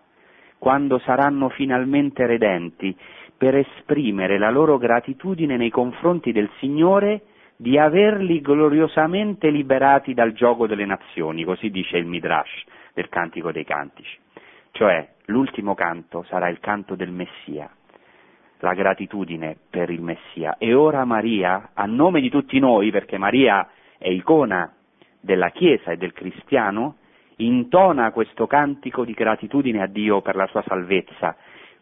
quando saranno finalmente redenti, per esprimere la loro gratitudine nei confronti del Signore di averli gloriosamente liberati dal gioco delle nazioni, così dice il Midrash del Cantico dei Cantici. Cioè, l'ultimo canto sarà il canto del Messia, la gratitudine per il Messia. E ora Maria, a nome di tutti noi, perché Maria è icona della Chiesa e del cristiano, intona questo cantico di gratitudine a Dio per la sua salvezza,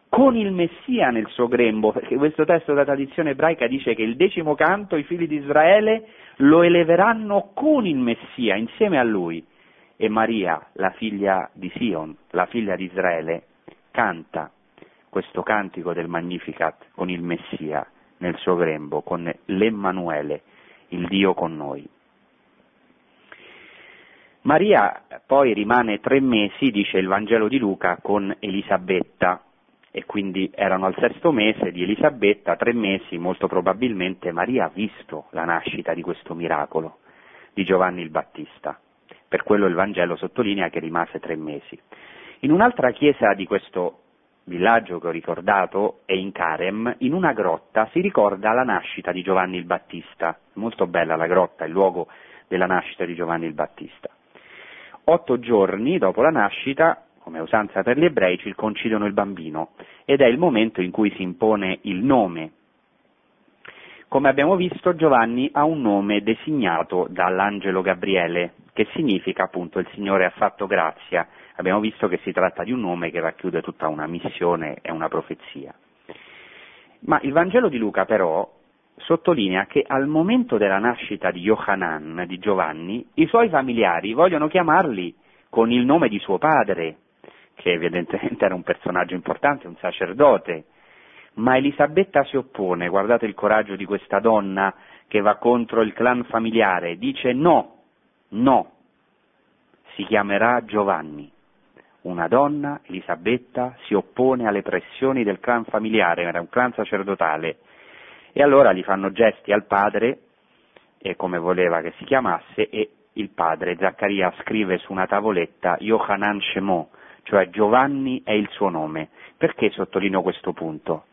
con il Messia nel suo grembo, perché questo testo della tradizione ebraica dice che il decimo canto i figli di Israele lo eleveranno con il Messia, insieme a lui e Maria, la figlia di Sion, la figlia di Israele, canta questo cantico del Magnificat con il Messia nel suo grembo, con l'Emmanuele, il Dio con noi. Maria poi rimane tre mesi, dice il Vangelo di Luca, con Elisabetta, e quindi erano al sesto mese di Elisabetta, tre mesi, molto probabilmente Maria ha visto la nascita di questo miracolo di Giovanni il Battista. Per quello il Vangelo sottolinea che rimase tre mesi. In un'altra chiesa di questo villaggio che ho ricordato, è in Carem, in una grotta si ricorda la nascita di Giovanni il Battista. Molto bella la grotta, il luogo della nascita di Giovanni il Battista. Otto giorni dopo la nascita, come usanza per gli ebrei, circoncidono il bambino ed è il momento in cui si impone il nome come abbiamo visto, Giovanni ha un nome designato dall'angelo Gabriele, che significa appunto il Signore ha fatto grazia. Abbiamo visto che si tratta di un nome che racchiude tutta una missione e una profezia. Ma il Vangelo di Luca però sottolinea che al momento della nascita di Yohanan, di Giovanni, i suoi familiari vogliono chiamarli con il nome di suo padre, che evidentemente era un personaggio importante, un sacerdote, ma Elisabetta si oppone, guardate il coraggio di questa donna che va contro il clan familiare, dice no, no, si chiamerà Giovanni. Una donna, Elisabetta, si oppone alle pressioni del clan familiare, era un clan sacerdotale, e allora gli fanno gesti al padre, e come voleva che si chiamasse, e il padre, Zaccaria, scrive su una tavoletta Yohanan Shemo, cioè Giovanni è il suo nome. Perché sottolineo questo punto?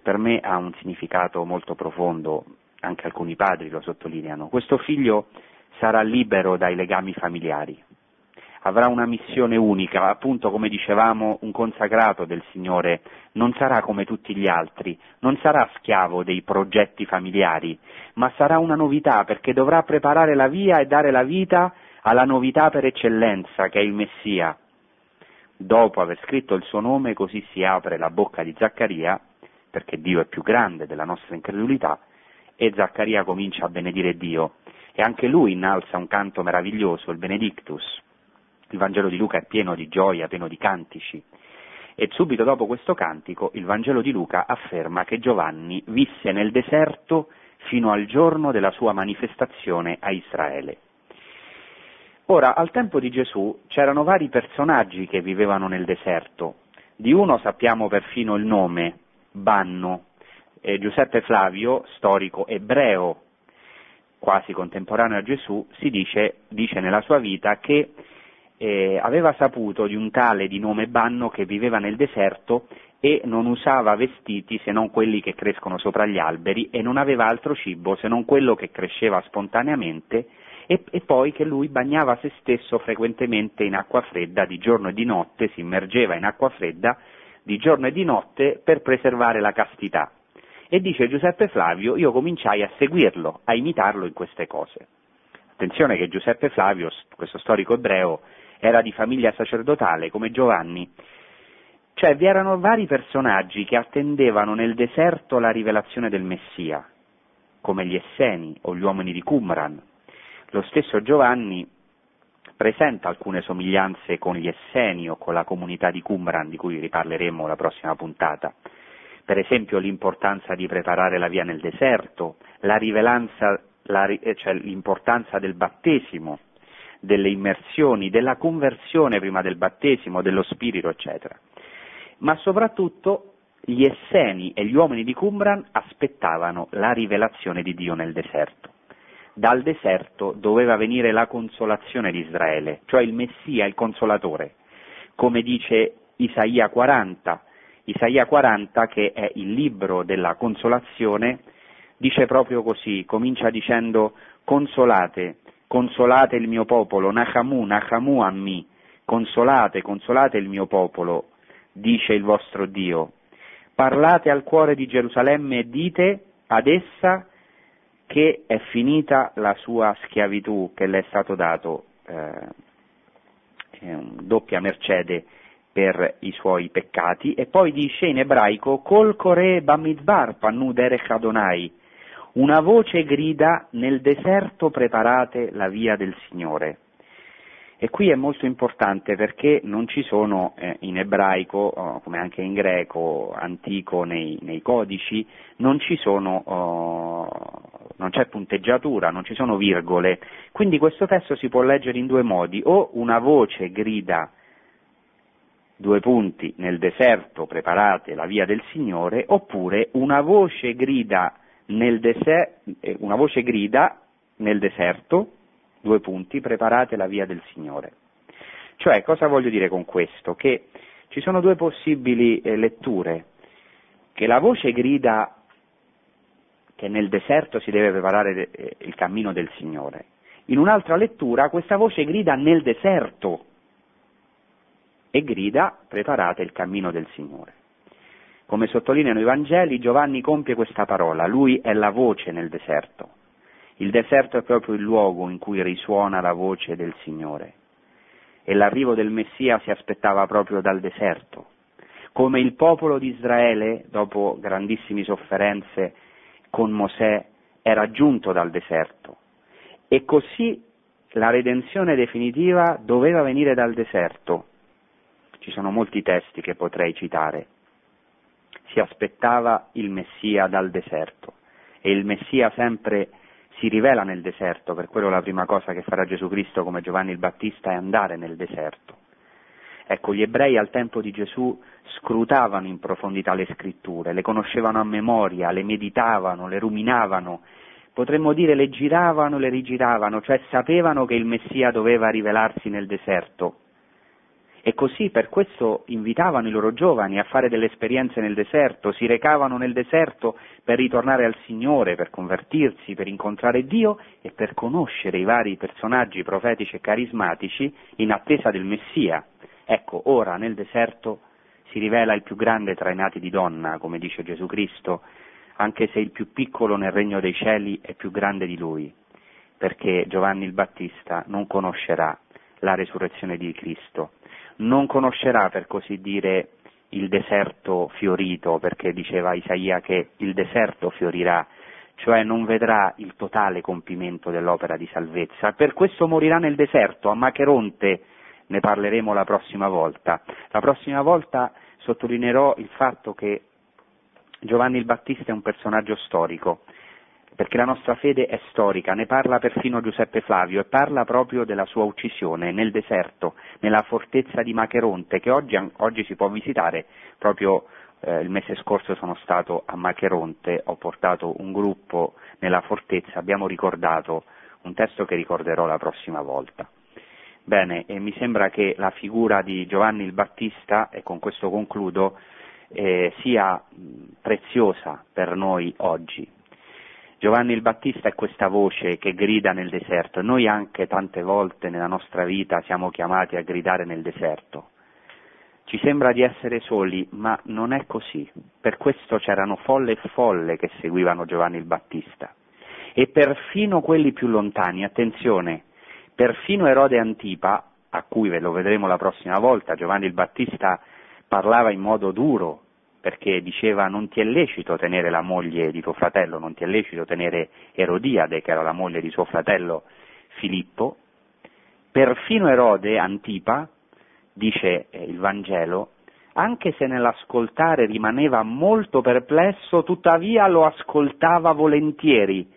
per me ha un significato molto profondo, anche alcuni padri lo sottolineano. Questo figlio sarà libero dai legami familiari, avrà una missione unica, appunto come dicevamo un consacrato del Signore, non sarà come tutti gli altri, non sarà schiavo dei progetti familiari, ma sarà una novità perché dovrà preparare la via e dare la vita alla novità per eccellenza che è il Messia. Dopo aver scritto il suo nome così si apre la bocca di Zaccaria perché Dio è più grande della nostra incredulità, e Zaccaria comincia a benedire Dio e anche lui innalza un canto meraviglioso, il Benedictus. Il Vangelo di Luca è pieno di gioia, pieno di cantici. E subito dopo questo cantico il Vangelo di Luca afferma che Giovanni visse nel deserto fino al giorno della sua manifestazione a Israele. Ora, al tempo di Gesù c'erano vari personaggi che vivevano nel deserto. Di uno sappiamo perfino il nome, Banno. Eh, Giuseppe Flavio, storico ebreo, quasi contemporaneo a Gesù, si dice, dice nella sua vita che eh, aveva saputo di un tale di nome Banno che viveva nel deserto e non usava vestiti se non quelli che crescono sopra gli alberi e non aveva altro cibo se non quello che cresceva spontaneamente e, e, poi che lui bagnava se stesso frequentemente in acqua fredda di giorno e di notte, si immergeva in acqua fredda di giorno e di notte per preservare la castità. E dice Giuseppe Flavio, io cominciai a seguirlo, a imitarlo in queste cose. Attenzione che Giuseppe Flavio, questo storico ebreo, era di famiglia sacerdotale come Giovanni, cioè vi erano vari personaggi che attendevano nel deserto la rivelazione del Messia, come gli Esseni o gli uomini di Qumran. Lo stesso Giovanni presenta alcune somiglianze con gli Esseni o con la comunità di Qumran, di cui riparleremo la prossima puntata. Per esempio l'importanza di preparare la via nel deserto, la la, eh, cioè l'importanza del battesimo, delle immersioni, della conversione prima del battesimo, dello spirito, eccetera. Ma soprattutto gli Esseni e gli uomini di Qumran aspettavano la rivelazione di Dio nel deserto. Dal deserto doveva venire la consolazione di Israele, cioè il Messia, il consolatore, come dice Isaia 40. Isaia 40, che è il libro della consolazione, dice proprio così, comincia dicendo consolate, consolate il mio popolo, Nachamu, Nachamu ammi, consolate, consolate il mio popolo, dice il vostro Dio. Parlate al cuore di Gerusalemme e dite ad essa che è finita la sua schiavitù, che le è stato dato eh, doppia mercede per i suoi peccati, e poi dice in ebraico, Kol Kore Bamidbar Pannu Derech Adonai, una voce grida nel deserto preparate la via del Signore. E qui è molto importante perché non ci sono eh, in ebraico, oh, come anche in greco antico nei, nei codici, non, sono, oh, non c'è punteggiatura, non ci sono virgole. Quindi questo testo si può leggere in due modi, o una voce grida due punti nel deserto preparate la via del Signore, oppure una voce grida deser- eh, una voce grida nel deserto due punti, preparate la via del Signore. Cioè, cosa voglio dire con questo? Che ci sono due possibili eh, letture, che la voce grida che nel deserto si deve preparare eh, il cammino del Signore. In un'altra lettura questa voce grida nel deserto e grida preparate il cammino del Signore. Come sottolineano i Vangeli, Giovanni compie questa parola, lui è la voce nel deserto. Il deserto è proprio il luogo in cui risuona la voce del Signore. E l'arrivo del Messia si aspettava proprio dal deserto. Come il popolo di Israele, dopo grandissime sofferenze con Mosè, era giunto dal deserto. E così la redenzione definitiva doveva venire dal deserto. Ci sono molti testi che potrei citare. Si aspettava il Messia dal deserto e il Messia sempre si rivela nel deserto, per quello la prima cosa che farà Gesù Cristo come Giovanni il Battista è andare nel deserto. Ecco, gli ebrei al tempo di Gesù scrutavano in profondità le scritture, le conoscevano a memoria, le meditavano, le ruminavano, potremmo dire le giravano, le rigiravano, cioè sapevano che il Messia doveva rivelarsi nel deserto e così per questo invitavano i loro giovani a fare delle esperienze nel deserto, si recavano nel deserto per ritornare al Signore, per convertirsi, per incontrare Dio e per conoscere i vari personaggi profetici e carismatici in attesa del Messia. Ecco, ora nel deserto si rivela il più grande tra i nati di donna, come dice Gesù Cristo, anche se il più piccolo nel regno dei cieli è più grande di lui, perché Giovanni il Battista non conoscerà la resurrezione di Cristo non conoscerà per così dire il deserto fiorito, perché diceva Isaia che il deserto fiorirà, cioè non vedrà il totale compimento dell'opera di salvezza. Per questo morirà nel deserto, a Macheronte, ne parleremo la prossima volta. La prossima volta sottolineerò il fatto che Giovanni il Battista è un personaggio storico, perché la nostra fede è storica, ne parla perfino Giuseppe Flavio e parla proprio della sua uccisione nel deserto, nella fortezza di Macheronte, che oggi, oggi si può visitare, proprio eh, il mese scorso sono stato a Macheronte, ho portato un gruppo nella fortezza, abbiamo ricordato un testo che ricorderò la prossima volta. Bene, e mi sembra che la figura di Giovanni il Battista, e con questo concludo, eh, sia preziosa per noi oggi, Giovanni il Battista è questa voce che grida nel deserto. Noi anche tante volte nella nostra vita siamo chiamati a gridare nel deserto. Ci sembra di essere soli, ma non è così. Per questo c'erano folle e folle che seguivano Giovanni il Battista. E perfino quelli più lontani, attenzione, perfino Erode Antipa, a cui ve lo vedremo la prossima volta, Giovanni il Battista parlava in modo duro perché diceva non ti è lecito tenere la moglie di tuo fratello, non ti è lecito tenere Erodiade, che era la moglie di suo fratello Filippo, perfino Erode, Antipa, dice eh, il Vangelo, anche se nell'ascoltare rimaneva molto perplesso, tuttavia lo ascoltava volentieri,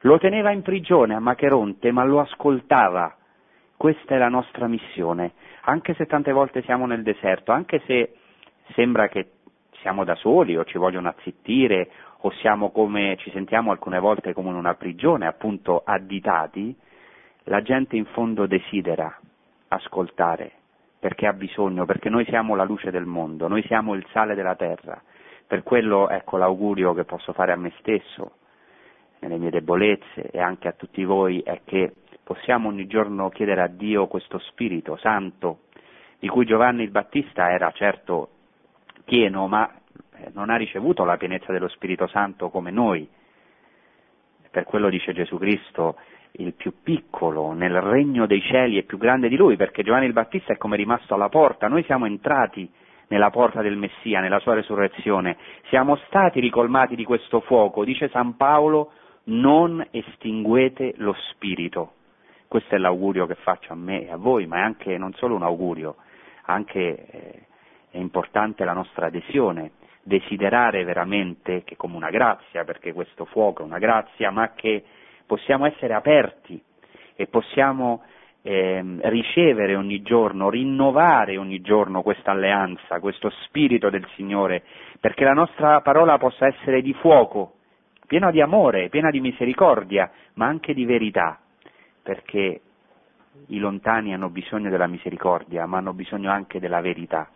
lo teneva in prigione a Macheronte, ma lo ascoltava. Questa è la nostra missione, anche se tante volte siamo nel deserto, anche se sembra che siamo da soli o ci vogliono azzittire o come, ci sentiamo alcune volte come in una prigione, appunto additati, la gente in fondo desidera ascoltare perché ha bisogno, perché noi siamo la luce del mondo, noi siamo il sale della terra. Per quello, ecco, l'augurio che posso fare a me stesso, nelle mie debolezze e anche a tutti voi, è che possiamo ogni giorno chiedere a Dio questo Spirito Santo, di cui Giovanni il Battista era certo pieno, ma eh, non ha ricevuto la pienezza dello Spirito Santo come noi. Per quello dice Gesù Cristo, il più piccolo nel regno dei cieli è più grande di lui, perché Giovanni il Battista è come rimasto alla porta, noi siamo entrati nella porta del Messia, nella sua resurrezione, siamo stati ricolmati di questo fuoco, dice San Paolo, non estinguete lo spirito. Questo è l'augurio che faccio a me e a voi, ma è anche non solo un augurio, anche eh, è importante la nostra adesione, desiderare veramente che come una grazia, perché questo fuoco è una grazia, ma che possiamo essere aperti e possiamo eh, ricevere ogni giorno, rinnovare ogni giorno questa alleanza, questo spirito del Signore, perché la nostra parola possa essere di fuoco, piena di amore, piena di misericordia, ma anche di verità, perché i lontani hanno bisogno della misericordia, ma hanno bisogno anche della verità.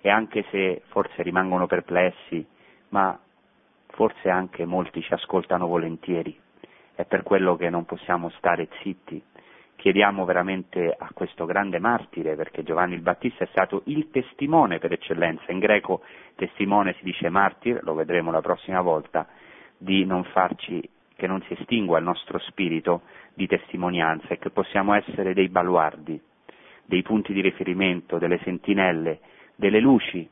E anche se forse rimangono perplessi, ma forse anche molti ci ascoltano volentieri è per quello che non possiamo stare zitti. Chiediamo veramente a questo grande martire, perché Giovanni il Battista è stato il testimone per eccellenza, in greco testimone si dice martir, lo vedremo la prossima volta, di non farci che non si estingua il nostro spirito di testimonianza e che possiamo essere dei baluardi, dei punti di riferimento, delle sentinelle, delle luci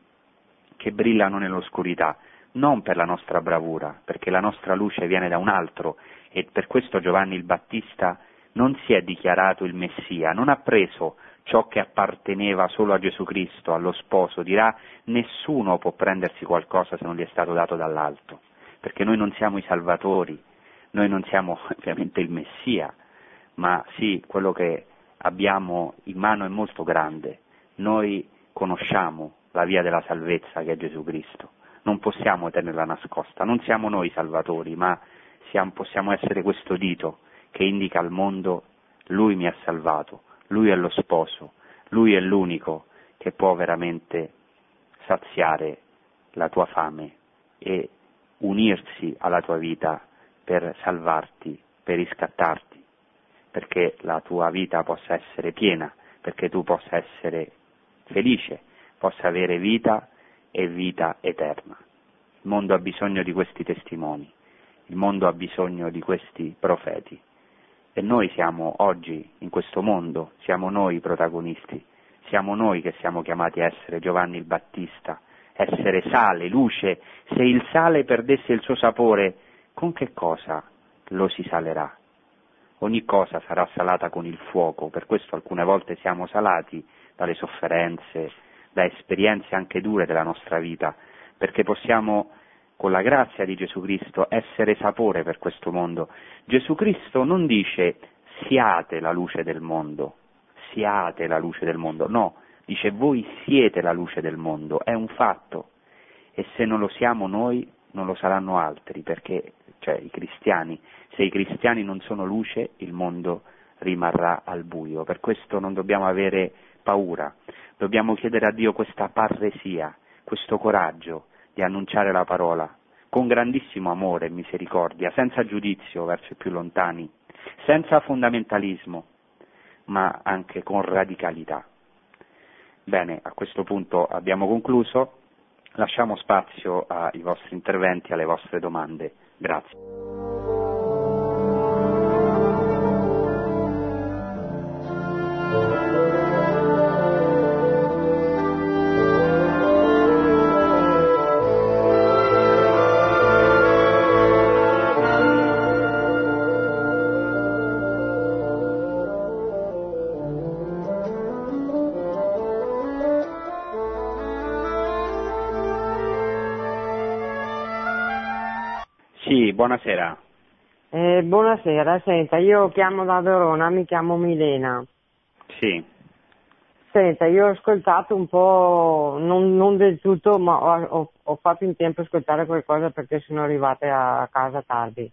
che brillano nell'oscurità, non per la nostra bravura, perché la nostra luce viene da un altro e per questo Giovanni il Battista non si è dichiarato il Messia, non ha preso ciò che apparteneva solo a Gesù Cristo, allo sposo, dirà nessuno può prendersi qualcosa se non gli è stato dato dall'alto, perché noi non siamo i salvatori, noi non siamo ovviamente il Messia, ma sì, quello che abbiamo in mano è molto grande, noi conosciamo la via della salvezza che è Gesù Cristo, non possiamo tenerla nascosta, non siamo noi salvatori, ma siamo, possiamo essere questo dito che indica al mondo lui mi ha salvato, lui è lo sposo, lui è l'unico che può veramente saziare la tua fame e unirsi alla tua vita per salvarti, per riscattarti, perché la tua vita possa essere piena, perché tu possa essere felice, possa avere vita e vita eterna. Il mondo ha bisogno di questi testimoni il mondo ha bisogno di questi profeti e noi siamo oggi in questo mondo, siamo noi i protagonisti, siamo noi che siamo chiamati a essere Giovanni il Battista, essere sale, luce, se il sale perdesse il suo sapore, con che cosa lo si salerà? Ogni cosa sarà salata con il fuoco, per questo alcune volte siamo salati dalle sofferenze, da esperienze anche dure della nostra vita, perché possiamo con la grazia di Gesù Cristo, essere sapore per questo mondo. Gesù Cristo non dice siate la luce del mondo, siate la luce del mondo, no, dice voi siete la luce del mondo, è un fatto. E se non lo siamo noi non lo saranno altri, perché cioè i cristiani, se i cristiani non sono luce il mondo rimarrà al buio, per questo non dobbiamo avere paura, dobbiamo chiedere a Dio questa parresia, questo coraggio, di annunciare la parola, con grandissimo amore e misericordia, senza giudizio verso i più lontani, senza fondamentalismo, ma anche con radicalità. Bene, a questo punto abbiamo concluso, lasciamo spazio ai vostri interventi, alle vostre domande. Grazie. Buonasera. Eh, buonasera, senta, io chiamo da Verona, mi chiamo Milena. Sì. Senta, io ho ascoltato un po', non, non del tutto, ma ho, ho, fatto in tempo a ascoltare qualcosa perché sono arrivata a casa tardi.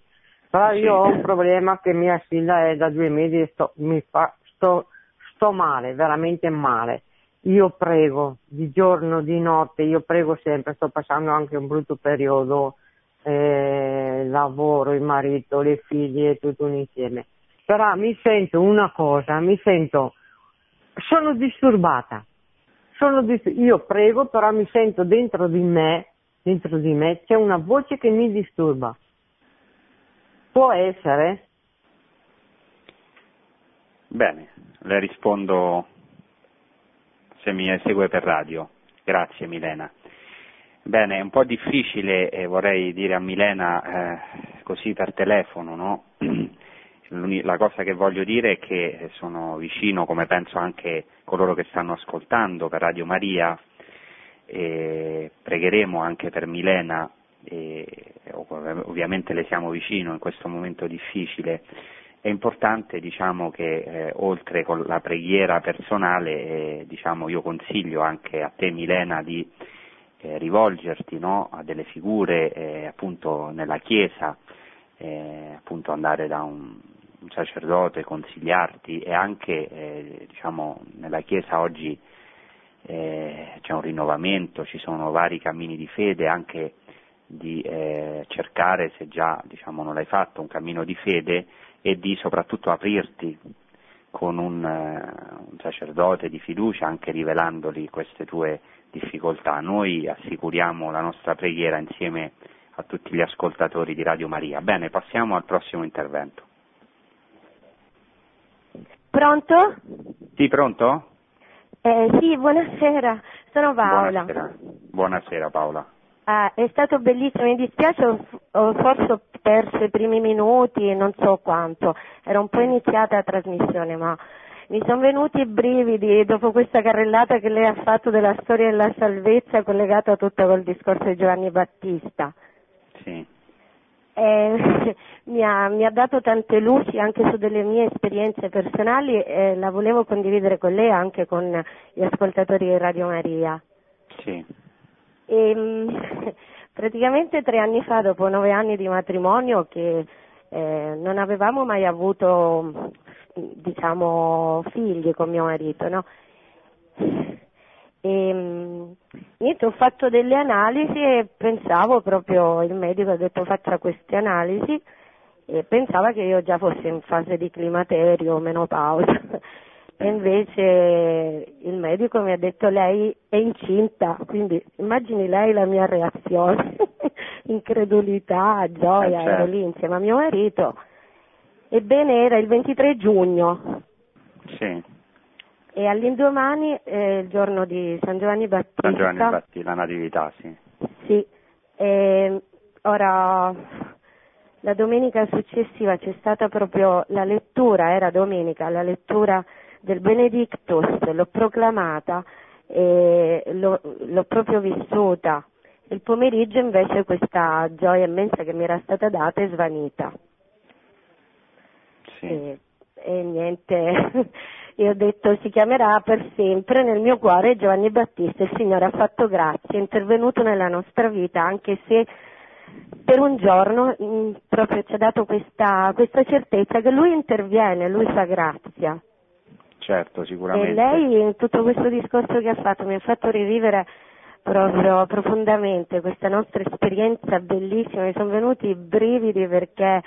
Però io ho un problema che mia figlia è da due mesi e sto, mi fa, sto, sto male, veramente male. Io prego di giorno, di notte, io prego sempre, sto passando anche un brutto periodo, eh, lavoro, il marito, le figlie, tutto un insieme. Però mi sento una cosa, mi sento, sono disturbata. Sono dis- io prego, però mi sento dentro di me, dentro di me c'è una voce che mi disturba. Può essere? Bene, le rispondo se mi segue per radio. Grazie Milena. Bene, è un po' difficile, eh, vorrei dire a Milena eh, così per telefono, no? La cosa che voglio dire è che sono vicino, come penso anche coloro che stanno ascoltando per Radio Maria, e pregheremo anche per Milena, e ovviamente le siamo vicino in questo momento difficile è importante diciamo, che eh, oltre con la preghiera personale eh, diciamo, io consiglio anche a te Milena di eh, rivolgerti no, a delle figure eh, appunto nella Chiesa, eh, appunto andare da un, un, sacerdote, consigliarti e anche eh, diciamo, nella Chiesa oggi c'è un rinnovamento, ci sono vari cammini di fede, anche di cercare, se già diciamo, non l'hai fatto, un cammino di fede e di soprattutto aprirti con un, un, sacerdote di fiducia, anche rivelandogli queste tue difficoltà. Noi assicuriamo la nostra preghiera insieme a tutti gli ascoltatori di Radio Maria. Bene, passiamo al prossimo intervento. Pronto? Sì, pronto? Eh, sì, buonasera, sono Paola. Buonasera, buonasera Paola. Ah, è stato bellissimo, mi dispiace, ho, forse ho perso i primi minuti e non so quanto, era un po' iniziata la trasmissione, ma mi sono venuti i brividi dopo questa carrellata che lei ha fatto della storia della salvezza collegata tutta col discorso di Giovanni Battista. Sì. Eh, mi, ha, mi, ha, dato tante luci anche su delle mie esperienze personali e la volevo condividere con lei anche con gli ascoltatori di Radio Maria. Sì. E, ehm, praticamente tre anni fa, dopo nove anni di matrimonio, che eh, non avevamo mai avuto, diciamo, figli con mio marito, no? E, ehm, niente, ho fatto delle analisi e pensavo proprio, il medico ha detto faccia queste analisi e pensava che io già fossi in fase di climaterio, menopausa e invece il medico mi ha detto lei è incinta, quindi immagini lei la mia reazione, incredulità, gioia, eh, certo. ero lì insieme a mio marito. Ebbene era il 23 giugno. Sì. E all'indomani, eh, il giorno di San Giovanni Battista. San Giovanni Battista, la Natività, sì. Sì. E ora, la domenica successiva c'è stata proprio la lettura, era domenica, la lettura del Benedictus, l'ho proclamata e l'ho, l'ho proprio vissuta. Il pomeriggio invece questa gioia immensa che mi era stata data è svanita. Sì. E, e niente, io ho detto si chiamerà per sempre nel mio cuore Giovanni Battista, il Signore ha fatto grazia, è intervenuto nella nostra vita, anche se per un giorno mh, mm, proprio ci ha dato questa, questa certezza che Lui interviene, Lui fa grazia certo, sicuramente. E lei in tutto questo discorso che ha fatto mi ha fatto rivivere proprio profondamente questa nostra esperienza bellissima, mi sono venuti i brividi perché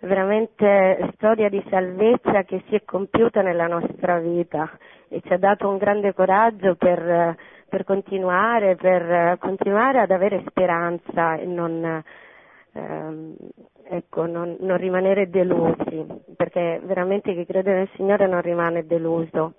veramente storia di salvezza che si è compiuta nella nostra vita e ci ha dato un grande coraggio per, per continuare, per continuare ad avere speranza e non, ehm, ecco, non, non, rimanere delusi, perché veramente chi crede nel Signore non rimane deluso.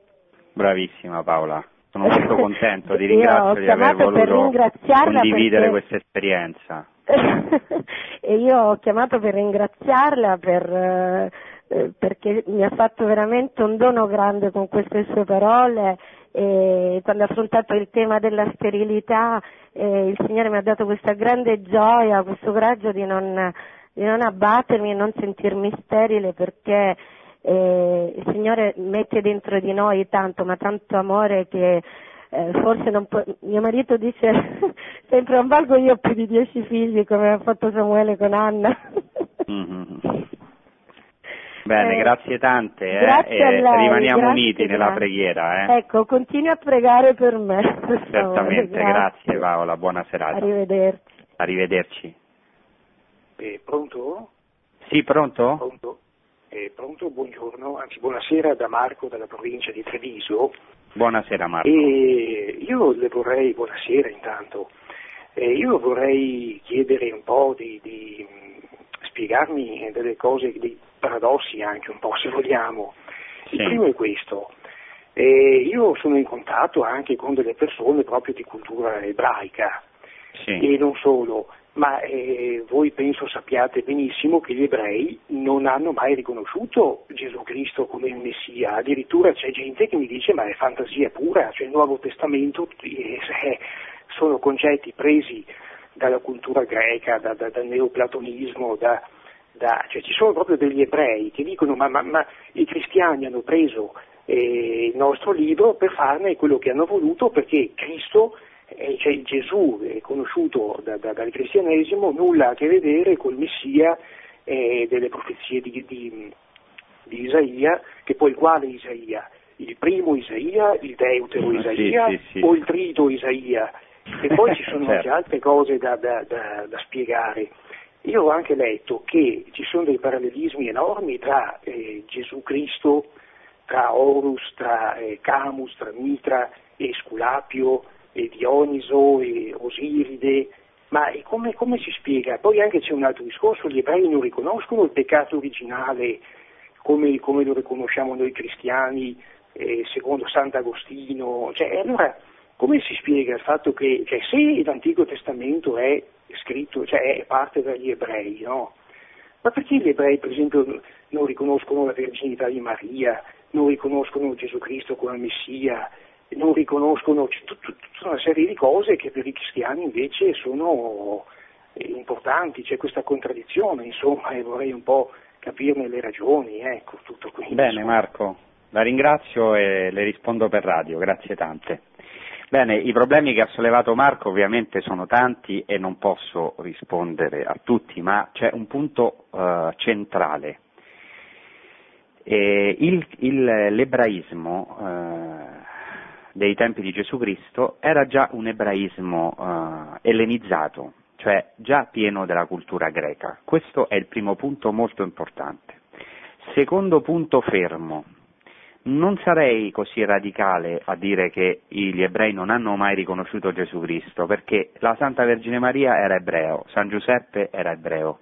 Bravissima Paola, sono molto contento, ti ringrazio di aver voluto condividere perché... questa esperienza. e io ho chiamato per ringraziarla per, eh, perché mi ha fatto veramente un dono grande con queste sue parole e quando ha affrontato il tema della sterilità eh, il Signore mi ha dato questa grande gioia, questo coraggio di non, di non abbattermi e non sentirmi sterile perché E il Signore mette dentro di noi tanto, ma tanto amore che eh, forse non può, mio marito dice sempre non valgo io più di dieci figli come ha fatto Samuele con Anna. Mm-hmm. Bene, Eh, grazie tante, eh, grazie e a lei, rimaniamo grazie, uniti nella grazie. preghiera. Eh. Ecco, continui a pregare per me. per favore, Certamente, grazie Paola, buona serata. Arrivederci. Arrivederci. Eh, pronto? Sì, pronto? Pronto? Eh, pronto, buongiorno, anzi buonasera da Marco dalla provincia di Treviso. Buonasera Marco. E io le vorrei, buonasera intanto, Eh, io vorrei chiedere un po' di, di, mh, spiegarmi delle cose, dei paradossi anche un po' se vogliamo. Sì. Il primo è questo. Eh, io sono in contatto anche con delle persone proprio di cultura ebraica Sì. e non solo, ma eh, voi penso sappiate benissimo che gli ebrei non hanno mai riconosciuto Gesù Cristo come il Messia, addirittura c'è gente che mi dice ma è fantasia pura, cioè il Nuovo Testamento eh, eh, sono concetti presi dalla cultura greca, da- da- dal neoplatonismo, da, cioè ci sono proprio degli ebrei che dicono ma, ma- ma i cristiani hanno preso eh, il nostro libro per farne quello che hanno voluto perché Cristo, cioè Gesù è conosciuto da- da- dal cristianesimo, nulla a che vedere col Messia eh, delle profezie di, di- di Isaia, che poi quale Isaia? Il primo Isaia, il deutero Sì, Isaia sì, sì. o il trito Isaia? E poi ci sono anche Certo. altre cose da, da- da- da spiegare. Io ho anche letto che ci sono dei parallelismi enormi tra eh, Gesù Cristo, tra Horus, tra eh, Camus, tra Mitra e Sculapio e Dioniso e Osiride, ma come, come si spiega? Poi anche c'è un altro discorso, gli ebrei non riconoscono il peccato originale come, come lo riconosciamo noi cristiani, eh, secondo Sant'Agostino, cioè, allora come si spiega il fatto che cioè, se l'Antico Testamento è scritto, cioè è parte dagli ebrei, no? Ma perché gli ebrei, per esempio, non riconoscono la verginità di Maria, non riconoscono Gesù Cristo come Messia, non riconoscono c- tut- tut- tutta una serie di cose che per i cristiani invece sono eh, importanti, c'è questa contraddizione, insomma, e vorrei un po' capirne le ragioni, ecco, tutto qui. Bene. Marco, la ringrazio e le rispondo per radio, grazie tante. Bene, i problemi che ha sollevato Marco ovviamente sono tanti e non posso rispondere a tutti, ma c'è un punto eh, centrale. E il- il- l'ebraismo eh, dei tempi di Gesù Cristo era già un ebraismo eh, ellenizzato, cioè già pieno della cultura greca. Questo è il primo punto molto importante. Secondo punto fermo, non sarei così radicale a dire che gli ebrei non hanno mai riconosciuto Gesù Cristo, perché la Santa Vergine Maria era ebreo, San Giuseppe era ebreo,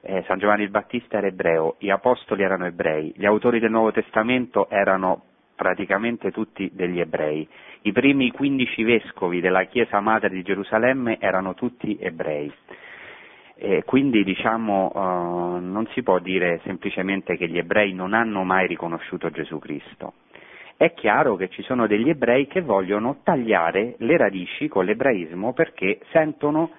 eh, San Giovanni il Battista era ebreo, gli apostoli erano ebrei, gli autori del Nuovo Testamento erano praticamente tutti degli ebrei, i primi 15 vescovi della Chiesa Madre di Gerusalemme erano tutti ebrei. E quindi diciamo eh, non si può dire semplicemente che gli ebrei non hanno mai riconosciuto Gesù Cristo. È chiaro che ci sono degli ebrei che vogliono tagliare le radici con l'ebraismo perché sentono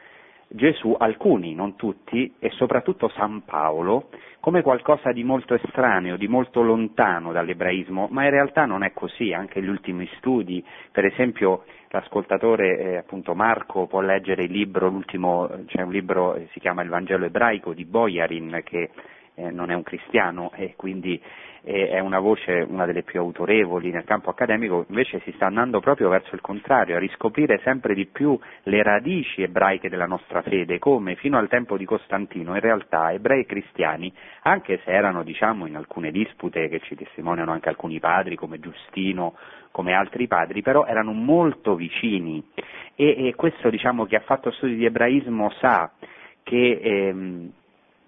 Gesù, alcuni, non tutti, e soprattutto San Paolo, come qualcosa di molto estraneo, di molto lontano dall'ebraismo, ma in realtà non è così, anche gli ultimi studi, per esempio l'ascoltatore eh, appunto Marco può leggere il libro, l'ultimo, c'è un libro, eh, si chiama Il Vangelo ebraico di Boyarin, che eh, non è un cristiano e quindi eh, è una voce, una delle più autorevoli nel campo accademico, invece si sta andando proprio verso il contrario, a riscoprire sempre di più le radici ebraiche della nostra fede, come fino al tempo di Costantino in realtà ebrei e cristiani, anche se erano diciamo in alcune dispute che ci testimoniano anche alcuni padri come Giustino, come altri padri, però erano molto vicini. E, e questo diciamo chi ha fatto studi di ebraismo sa che ehm,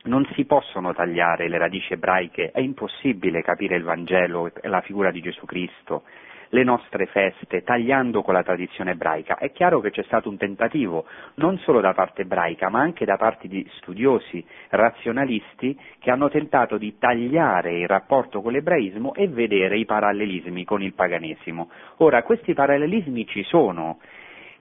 non si possono tagliare le radici ebraiche, è impossibile capire il Vangelo e la figura di Gesù Cristo, le nostre feste, tagliando con la tradizione ebraica. È chiaro che c'è stato un tentativo, non solo da parte ebraica, ma anche da parte di studiosi razionalisti che hanno tentato di tagliare il rapporto con l'ebraismo e vedere i parallelismi con il paganesimo. Ora, questi parallelismi ci sono,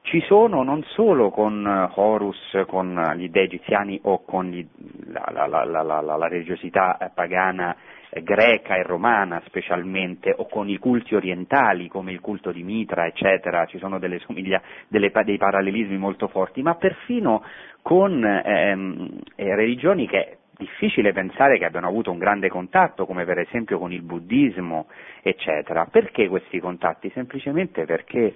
ci sono non solo con eh, Horus, con gli dei egiziani o con gli- la, la- la- la- religiosità eh, pagana eh, greca e romana specialmente, o con i culti orientali come il culto di Mitra, eccetera, ci sono delle somiglia, delle, dei parallelismi molto forti, ma perfino con ehm, eh, religioni che è difficile pensare che abbiano avuto un grande contatto, come per esempio con il buddismo, eccetera. Perché questi contatti? Semplicemente perché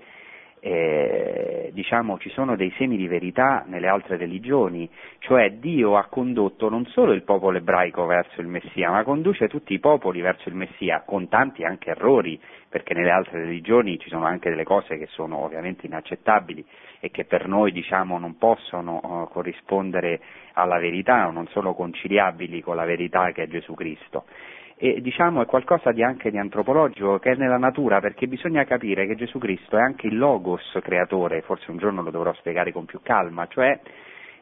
eh, diciamo, ci sono dei semi di verità nelle altre religioni, cioè Dio ha condotto non solo il popolo ebraico verso il Messia, ma conduce tutti i popoli verso il Messia, con tanti anche errori, perché nelle altre religioni ci sono anche delle cose che sono ovviamente inaccettabili e che per noi diciamo, non possono uh, corrispondere alla verità o non sono conciliabili con la verità che è Gesù Cristo e diciamo è qualcosa di anche di antropologico che è nella natura perché bisogna capire che Gesù Cristo è anche il logos creatore, forse un giorno lo dovrò spiegare con più calma, cioè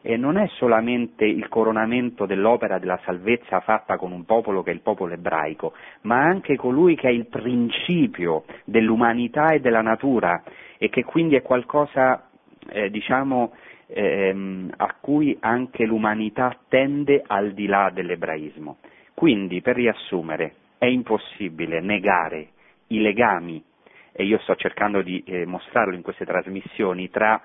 eh, non è solamente il coronamento dell'opera della salvezza fatta con un popolo che è il popolo ebraico, ma anche colui che è il principio dell'umanità e della natura e che quindi è qualcosa eh, diciamo ehm, a cui anche l'umanità tende al di là dell'ebraismo. Quindi, per riassumere, è impossibile negare i legami, e io sto cercando di eh, mostrarlo in queste trasmissioni, tra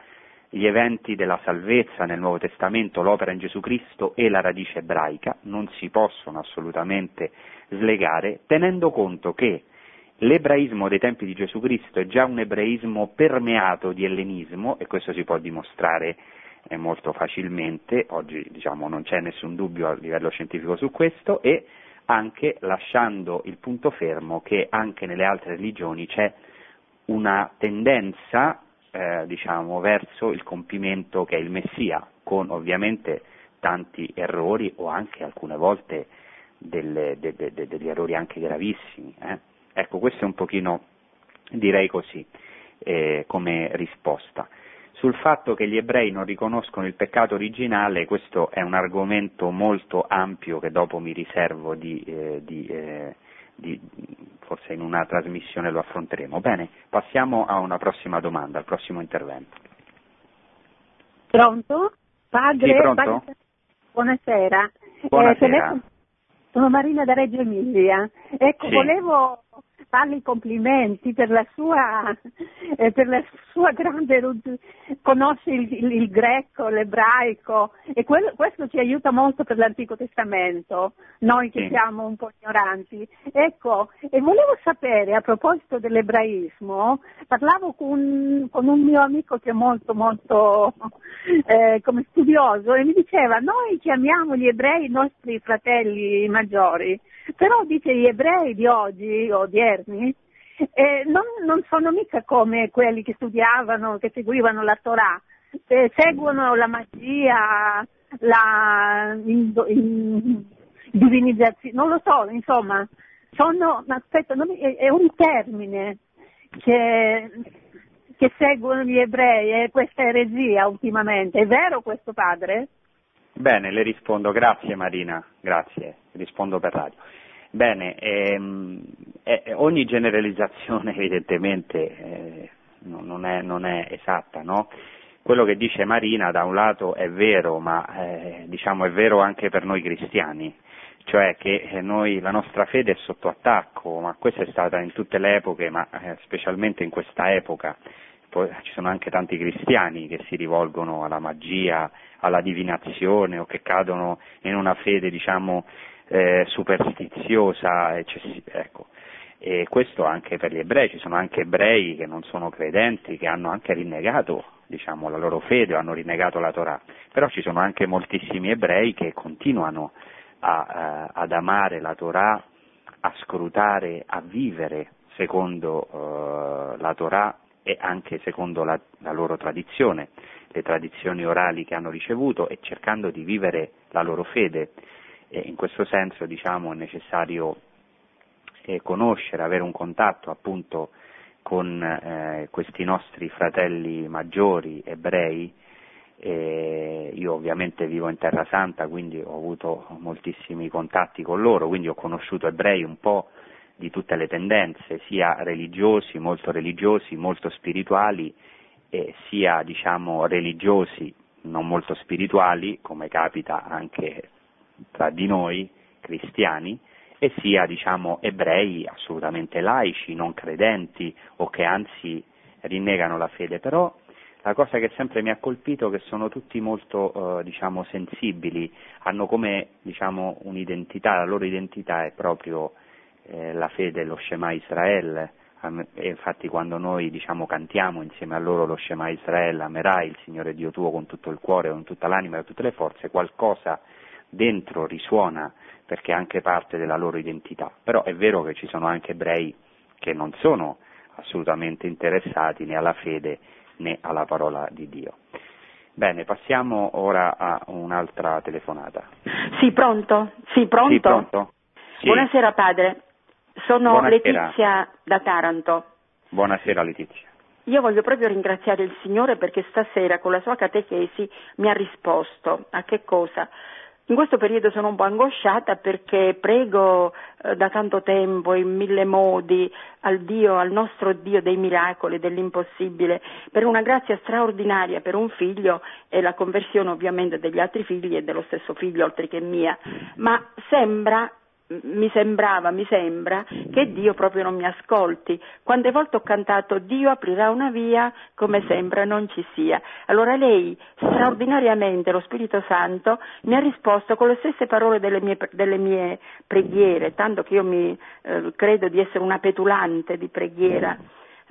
gli eventi della salvezza nel Nuovo Testamento, l'opera in Gesù Cristo e la radice ebraica, non si possono assolutamente slegare, tenendo conto che l'ebraismo dei tempi di Gesù Cristo è già un ebraismo permeato di ellenismo, e questo si può dimostrare molto facilmente, oggi diciamo, non c'è nessun dubbio a livello scientifico su questo, e anche lasciando il punto fermo che anche nelle altre religioni c'è una tendenza eh, diciamo, verso il compimento che è il Messia, con ovviamente tanti errori o anche alcune volte delle, de, de, de, degli errori anche gravissimi. Eh? Ecco, questo è un pochino, direi così, eh, come risposta. Sul fatto che gli ebrei non riconoscono il peccato originale, questo è un argomento molto ampio che dopo mi riservo di, eh, di, eh, di, forse in una trasmissione lo affronteremo. Bene, passiamo a una prossima domanda, al prossimo intervento. Pronto? Padre? Sì, pronto? Padre, buonasera. Buonasera. Eh, sono Marina da Reggio Emilia. Ecco, Sì. volevo farle i complimenti per la sua, eh, per la sua grande, conosce il, il- il greco, l'ebraico e quello- questo ci aiuta molto per l'Antico Testamento, noi che Sì. siamo un po' ignoranti. Ecco, e volevo sapere a proposito dell'ebraismo, parlavo con, con un mio amico che è molto molto eh, come studioso e mi diceva noi chiamiamo gli ebrei i nostri fratelli maggiori, però dice gli ebrei di oggi, odierni, eh, non, non sono mica come quelli che studiavano, che seguivano la Torah, eh, seguono la magia, la indo- in- divinizzazione, non lo so, insomma, sono, aspetta, non è, è un termine che, che seguono gli ebrei, è questa eresia ultimamente, è vero questo padre? Bene, le rispondo, grazie Marina, grazie, rispondo per radio. Bene, ehm, eh, ogni generalizzazione evidentemente eh, no- non, è, non è esatta, no? Quello che dice Marina da un lato è vero, ma eh, diciamo è vero anche per noi cristiani, cioè che eh, noi, la nostra fede è sotto attacco, ma questa è stata in tutte le epoche, ma eh, specialmente in questa epoca. Poi ci sono anche tanti cristiani che si rivolgono alla magia, alla divinazione o che cadono in una fede, diciamo, eh, superstiziosa, ecco. E questo anche per gli ebrei, ci sono anche ebrei che non sono credenti, che hanno anche rinnegato diciamo, la loro fede hanno rinnegato la Torah, però ci sono anche moltissimi ebrei che continuano a, eh, ad amare la Torah, a scrutare, a vivere secondo eh, la Torah e anche secondo la, la loro tradizione, le tradizioni orali che hanno ricevuto e cercando di vivere la loro fede. E in questo senso diciamo, è necessario eh, conoscere, avere un contatto appunto con eh, questi nostri fratelli maggiori ebrei. Eh, io ovviamente vivo in Terra Santa, quindi ho avuto moltissimi contatti con loro, quindi ho conosciuto ebrei un po' di tutte le tendenze, sia religiosi, molto religiosi, molto spirituali, eh, sia diciamo religiosi, non molto spirituali, come capita anche tra di noi cristiani, e sia diciamo, ebrei assolutamente laici, non credenti o che anzi rinnegano la fede, però la cosa che sempre mi ha colpito è che sono tutti molto eh, diciamo, sensibili, hanno come diciamo, un'identità, la loro identità è proprio eh, la fede, lo Shema Israel, e infatti quando noi diciamo, cantiamo insieme a loro lo Shema Israel, amerai il Signore Dio tuo con tutto il cuore, con tutta l'anima e con tutte le forze, qualcosa dentro risuona perché è anche parte della loro identità. Però è vero che ci sono anche ebrei che non sono assolutamente interessati né alla fede né alla parola di Dio. Bene, passiamo ora a un'altra telefonata. Sì, pronto? Sì, pronto? Sì, pronto? Sì. Buonasera padre, sono Buonasera. Letizia da Taranto. Buonasera Letizia. Io voglio proprio ringraziare il Signore perché stasera con la sua catechesi mi ha risposto. A che cosa? In questo periodo sono un po' angosciata perché prego eh, da tanto tempo in mille modi al Dio, al nostro Dio dei miracoli, dell'impossibile, per una grazia straordinaria per un figlio e la conversione ovviamente degli altri figli e dello stesso figlio oltre che mia. Ma sembra mi sembrava, mi sembra, che Dio proprio non mi ascolti. Quante volte ho cantato Dio aprirà una via come sembra non ci sia. Allora lei, straordinariamente, lo Spirito Santo, mi ha risposto con le stesse parole delle mie, delle mie preghiere, tanto che io mi eh, credo di essere una petulante di preghiera.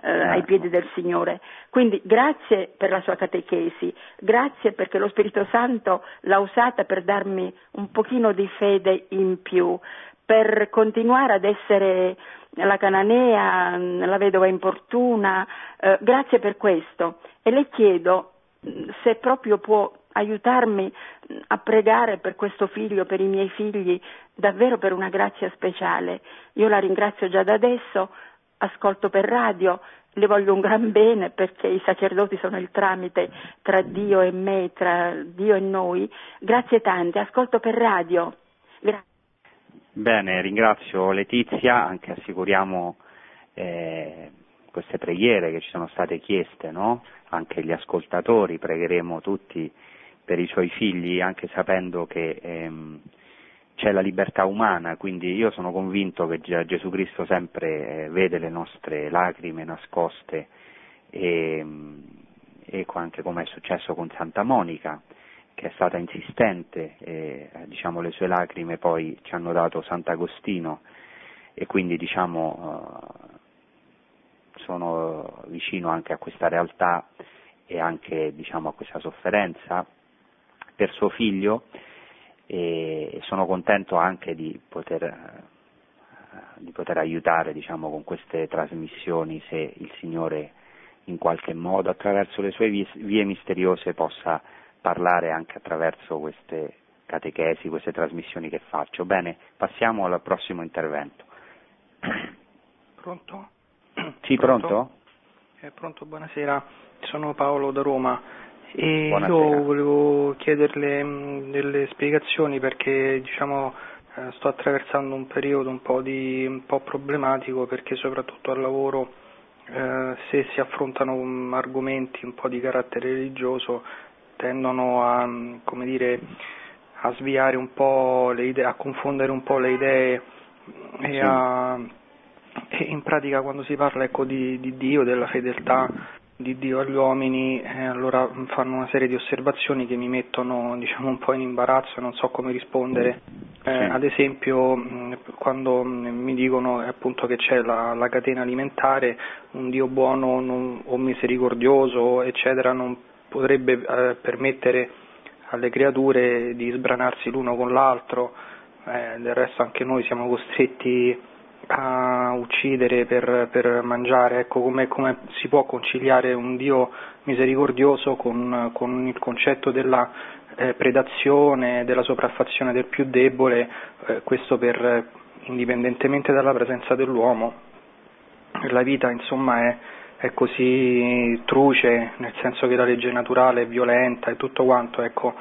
Eh, ai piedi del Signore. Quindi grazie per la sua catechesi, grazie perché lo Spirito Santo l'ha usata per darmi un pochino di fede in più, per continuare ad essere la cananea, la vedova importuna, eh, grazie per questo. E le chiedo se proprio può aiutarmi a pregare per questo figlio, per i miei figli, davvero per una grazia speciale. Io la ringrazio già da adesso, ascolto per radio, le voglio un gran bene perché i sacerdoti sono il tramite tra Dio e me, tra Dio e noi. Grazie tante, ascolto per radio. Grazie. Bene, ringrazio Letizia, anche assicuriamo eh, queste preghiere che ci sono state chieste, no? anche gli ascoltatori, pregheremo tutti per i suoi figli, anche sapendo che ehm, c'è la libertà umana, quindi io sono convinto che Gesù Cristo sempre eh, vede le nostre lacrime nascoste e, e anche come è successo con Santa Monica, che è stata insistente e diciamo, le sue lacrime poi ci hanno dato Sant'Agostino e quindi diciamo, eh, sono vicino anche a questa realtà e anche diciamo, a questa sofferenza per suo figlio e sono contento anche di poter, di poter aiutare diciamo, con queste trasmissioni se il Signore in qualche modo attraverso le sue vie misteriose possa parlare anche attraverso queste catechesi, queste trasmissioni che faccio. Bene, passiamo al prossimo intervento. Pronto? Sì, pronto? pronto? Eh, pronto, buonasera, sono Paolo da Roma. E Buonasera. io volevo chiederle mh, delle spiegazioni perché diciamo, eh, sto attraversando un periodo un po', di, un po' problematico perché soprattutto al lavoro eh, se si affrontano um, argomenti un po' di carattere religioso tendono a, dire, a sviare un po' le idee, a confondere un po' le idee e, Sì. a, e in pratica quando si parla ecco, di, di Dio, della fedeltà di Dio agli uomini, eh, allora fanno una serie di osservazioni che mi mettono diciamo, un po' in imbarazzo e non so come rispondere. Eh, Sì. Ad esempio, mh, quando mi dicono eh, appunto che c'è la, la catena alimentare, un Dio buono non- o misericordioso, eccetera, non potrebbe eh, permettere alle creature di sbranarsi l'uno con l'altro, eh, del resto anche noi siamo costretti a uccidere per, per mangiare, ecco come, come si può conciliare un Dio misericordioso con, con il concetto della eh, predazione, della sopraffazione del più debole, eh, questo per, indipendentemente dalla presenza dell'uomo. La vita insomma è, è così truce, nel senso che la legge naturale è violenta e tutto quanto, ecco,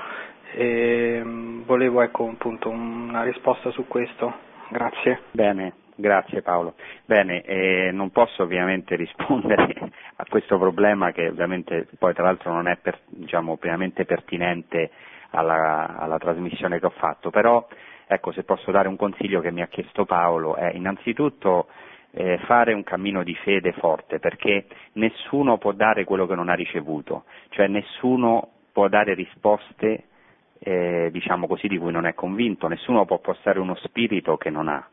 e, mm, volevo ecco, appunto una risposta su questo, grazie. Bene, grazie Paolo. Bene, eh, non posso ovviamente rispondere a questo problema che ovviamente poi tra l'altro non è per- diciamo, pienamente pertinente alla, alla trasmissione che ho fatto, però ecco se posso dare un consiglio che mi ha chiesto Paolo è innanzitutto eh, fare un cammino di fede forte perché nessuno può dare quello che non ha ricevuto, cioè nessuno può dare risposte eh, diciamo così, di cui non è convinto, nessuno può postare uno spirito che non ha.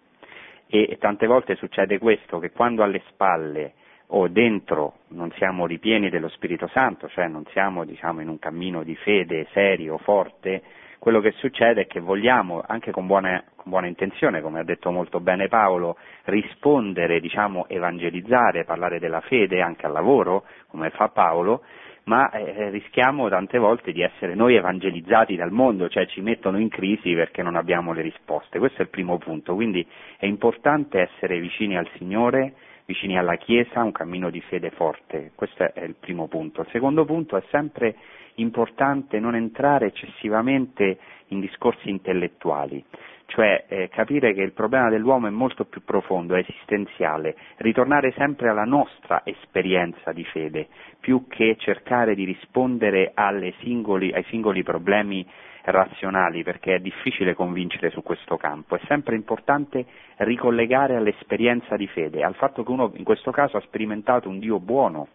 E, tante volte succede questo, che quando alle spalle o dentro non siamo ripieni dello Spirito Santo, cioè non siamo diciamo, in un cammino di fede serio, forte, quello che succede è che vogliamo, anche con buona, con buona intenzione, come ha detto molto bene Paolo, rispondere, diciamo, evangelizzare, parlare della fede anche al lavoro, come fa Paolo, ma eh, rischiamo tante volte di essere noi evangelizzati dal mondo, cioè ci mettono in crisi perché non abbiamo le risposte. Questo è il primo punto, quindi è importante essere vicini al Signore, vicini alla Chiesa, un cammino di fede forte, questo è il primo punto. Il secondo punto è sempre importante non entrare eccessivamente in discorsi intellettuali, cioè eh, capire che il problema dell'uomo è molto più profondo, è esistenziale, ritornare sempre alla nostra esperienza di fede, più che cercare di rispondere singoli, ai singoli problemi razionali, perché è difficile convincere su questo campo, è sempre importante ricollegare all'esperienza di fede, al fatto che uno in questo caso ha sperimentato un Dio buono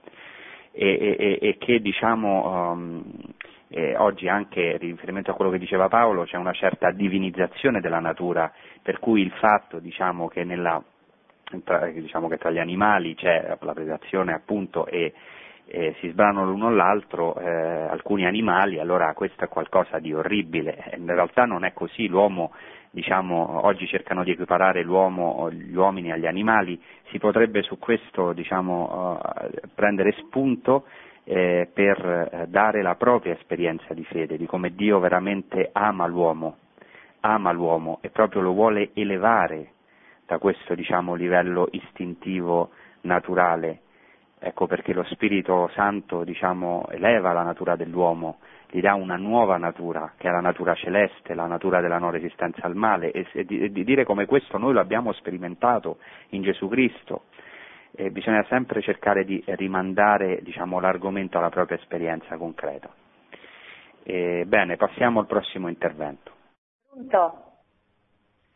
e, e, e che diciamo um, eh, oggi anche in riferimento a quello che diceva Paolo c'è una certa divinizzazione della natura, per cui il fatto diciamo, che, nella, tra, diciamo, che, tra, gli animali c'è la predazione appunto e eh, si sbranano l'uno l'altro eh, alcuni animali, allora questo è qualcosa di orribile. In realtà non è così, l'uomo diciamo, oggi cercano di equiparare gli uomini agli animali, si potrebbe su questo diciamo, uh, prendere spunto eh, per eh, dare la propria esperienza di fede, di come Dio veramente ama l'uomo, ama l'uomo e proprio lo vuole elevare da questo diciamo, livello istintivo, naturale. Ecco perché lo Spirito Santo diciamo, eleva la natura dell'uomo, gli dà una nuova natura, che è la natura celeste, la natura della non resistenza al male, e, e, di, e di dire come questo noi lo abbiamo sperimentato in Gesù Cristo, eh, bisogna sempre cercare di rimandare diciamo, l'argomento alla propria esperienza concreta. Bene, passiamo al prossimo intervento. Pronto?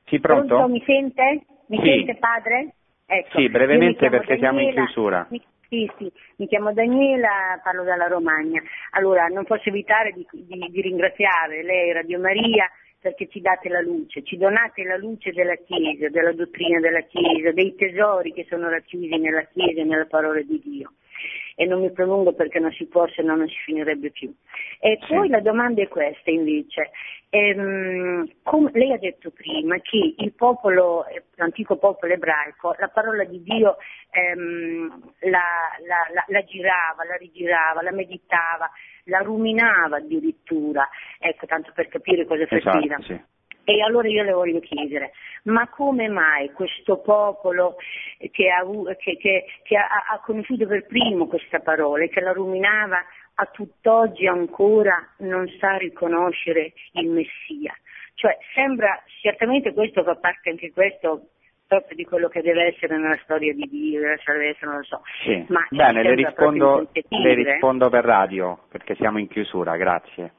Sì, pronto? pronto mi sente? Mi sì. sente padre? Ecco. Sì, brevemente perché Daniela, siamo in chiusura. Mi, sì, sì, mi chiamo Daniela, parlo dalla Romagna. Allora, non posso evitare di, di, di ringraziare lei, Radio Maria, perché ci date la luce, ci donate la luce della Chiesa, della dottrina della Chiesa, dei tesori che sono racchiusi nella Chiesa e nella parola di Dio. E non mi prolungo perché non si può, se no non si finirebbe più. E Sì. poi la domanda è questa invece. Ehm, come lei ha detto prima che il popolo, l'antico popolo ebraico, la parola di Dio ehm, la, la- la- la girava, la rigirava, la meditava, la ruminava addirittura, ecco tanto per capire cosa faceva. Esatto, sì. E allora io le voglio chiedere, ma come mai questo popolo che ha, che- che- che ha- ha conosciuto per primo questa parola e che la ruminava a tutt'oggi ancora non sa riconoscere il Messia? Cioè sembra, certamente questo fa parte anche questo proprio di quello che deve essere nella storia di Dio, della salvezza, non lo so. Sì. Ma Bene, le rispondo, le rispondo per radio perché siamo in chiusura, grazie.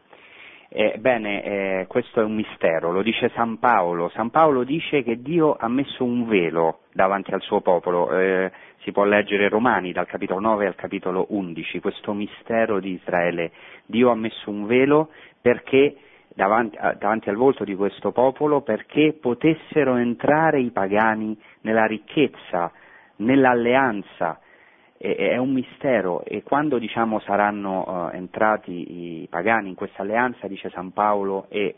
Eh, bene, eh, questo è un mistero, lo dice San Paolo. San Paolo dice che Dio ha messo un velo davanti al suo popolo. Eh, si può leggere Romani dal capitolo 9 al capitolo 11, questo mistero di Israele. Dio ha messo un velo perché davanti, davanti al volto di questo popolo perché potessero entrare i pagani nella ricchezza, nell'alleanza. È un mistero e quando diciamo, saranno eh, entrati i pagani in questa alleanza, dice San Paolo, e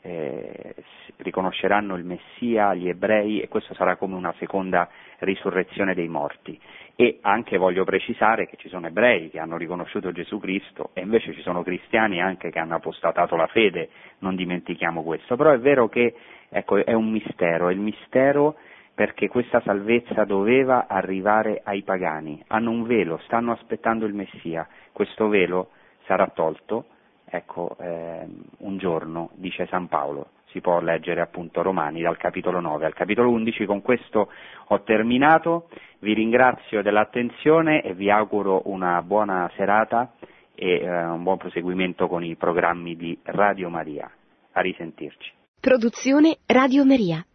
eh, riconosceranno il Messia, gli ebrei, e questo sarà come una seconda risurrezione dei morti. E anche voglio precisare che ci sono ebrei che hanno riconosciuto Gesù Cristo e invece ci sono cristiani anche che hanno apostatato la fede, non dimentichiamo questo. Però è vero che ecco, è un mistero, è il mistero perché questa salvezza doveva arrivare ai pagani. Hanno un velo, stanno aspettando il Messia. Questo velo sarà tolto, ecco, ehm, un giorno, dice San Paolo. Si può leggere appunto Romani dal capitolo 9 al capitolo 11. Con questo ho terminato. Vi ringrazio dell'attenzione e vi auguro una buona serata e eh, un buon proseguimento con i programmi di Radio Maria. A risentirci. Produzione Radio Maria.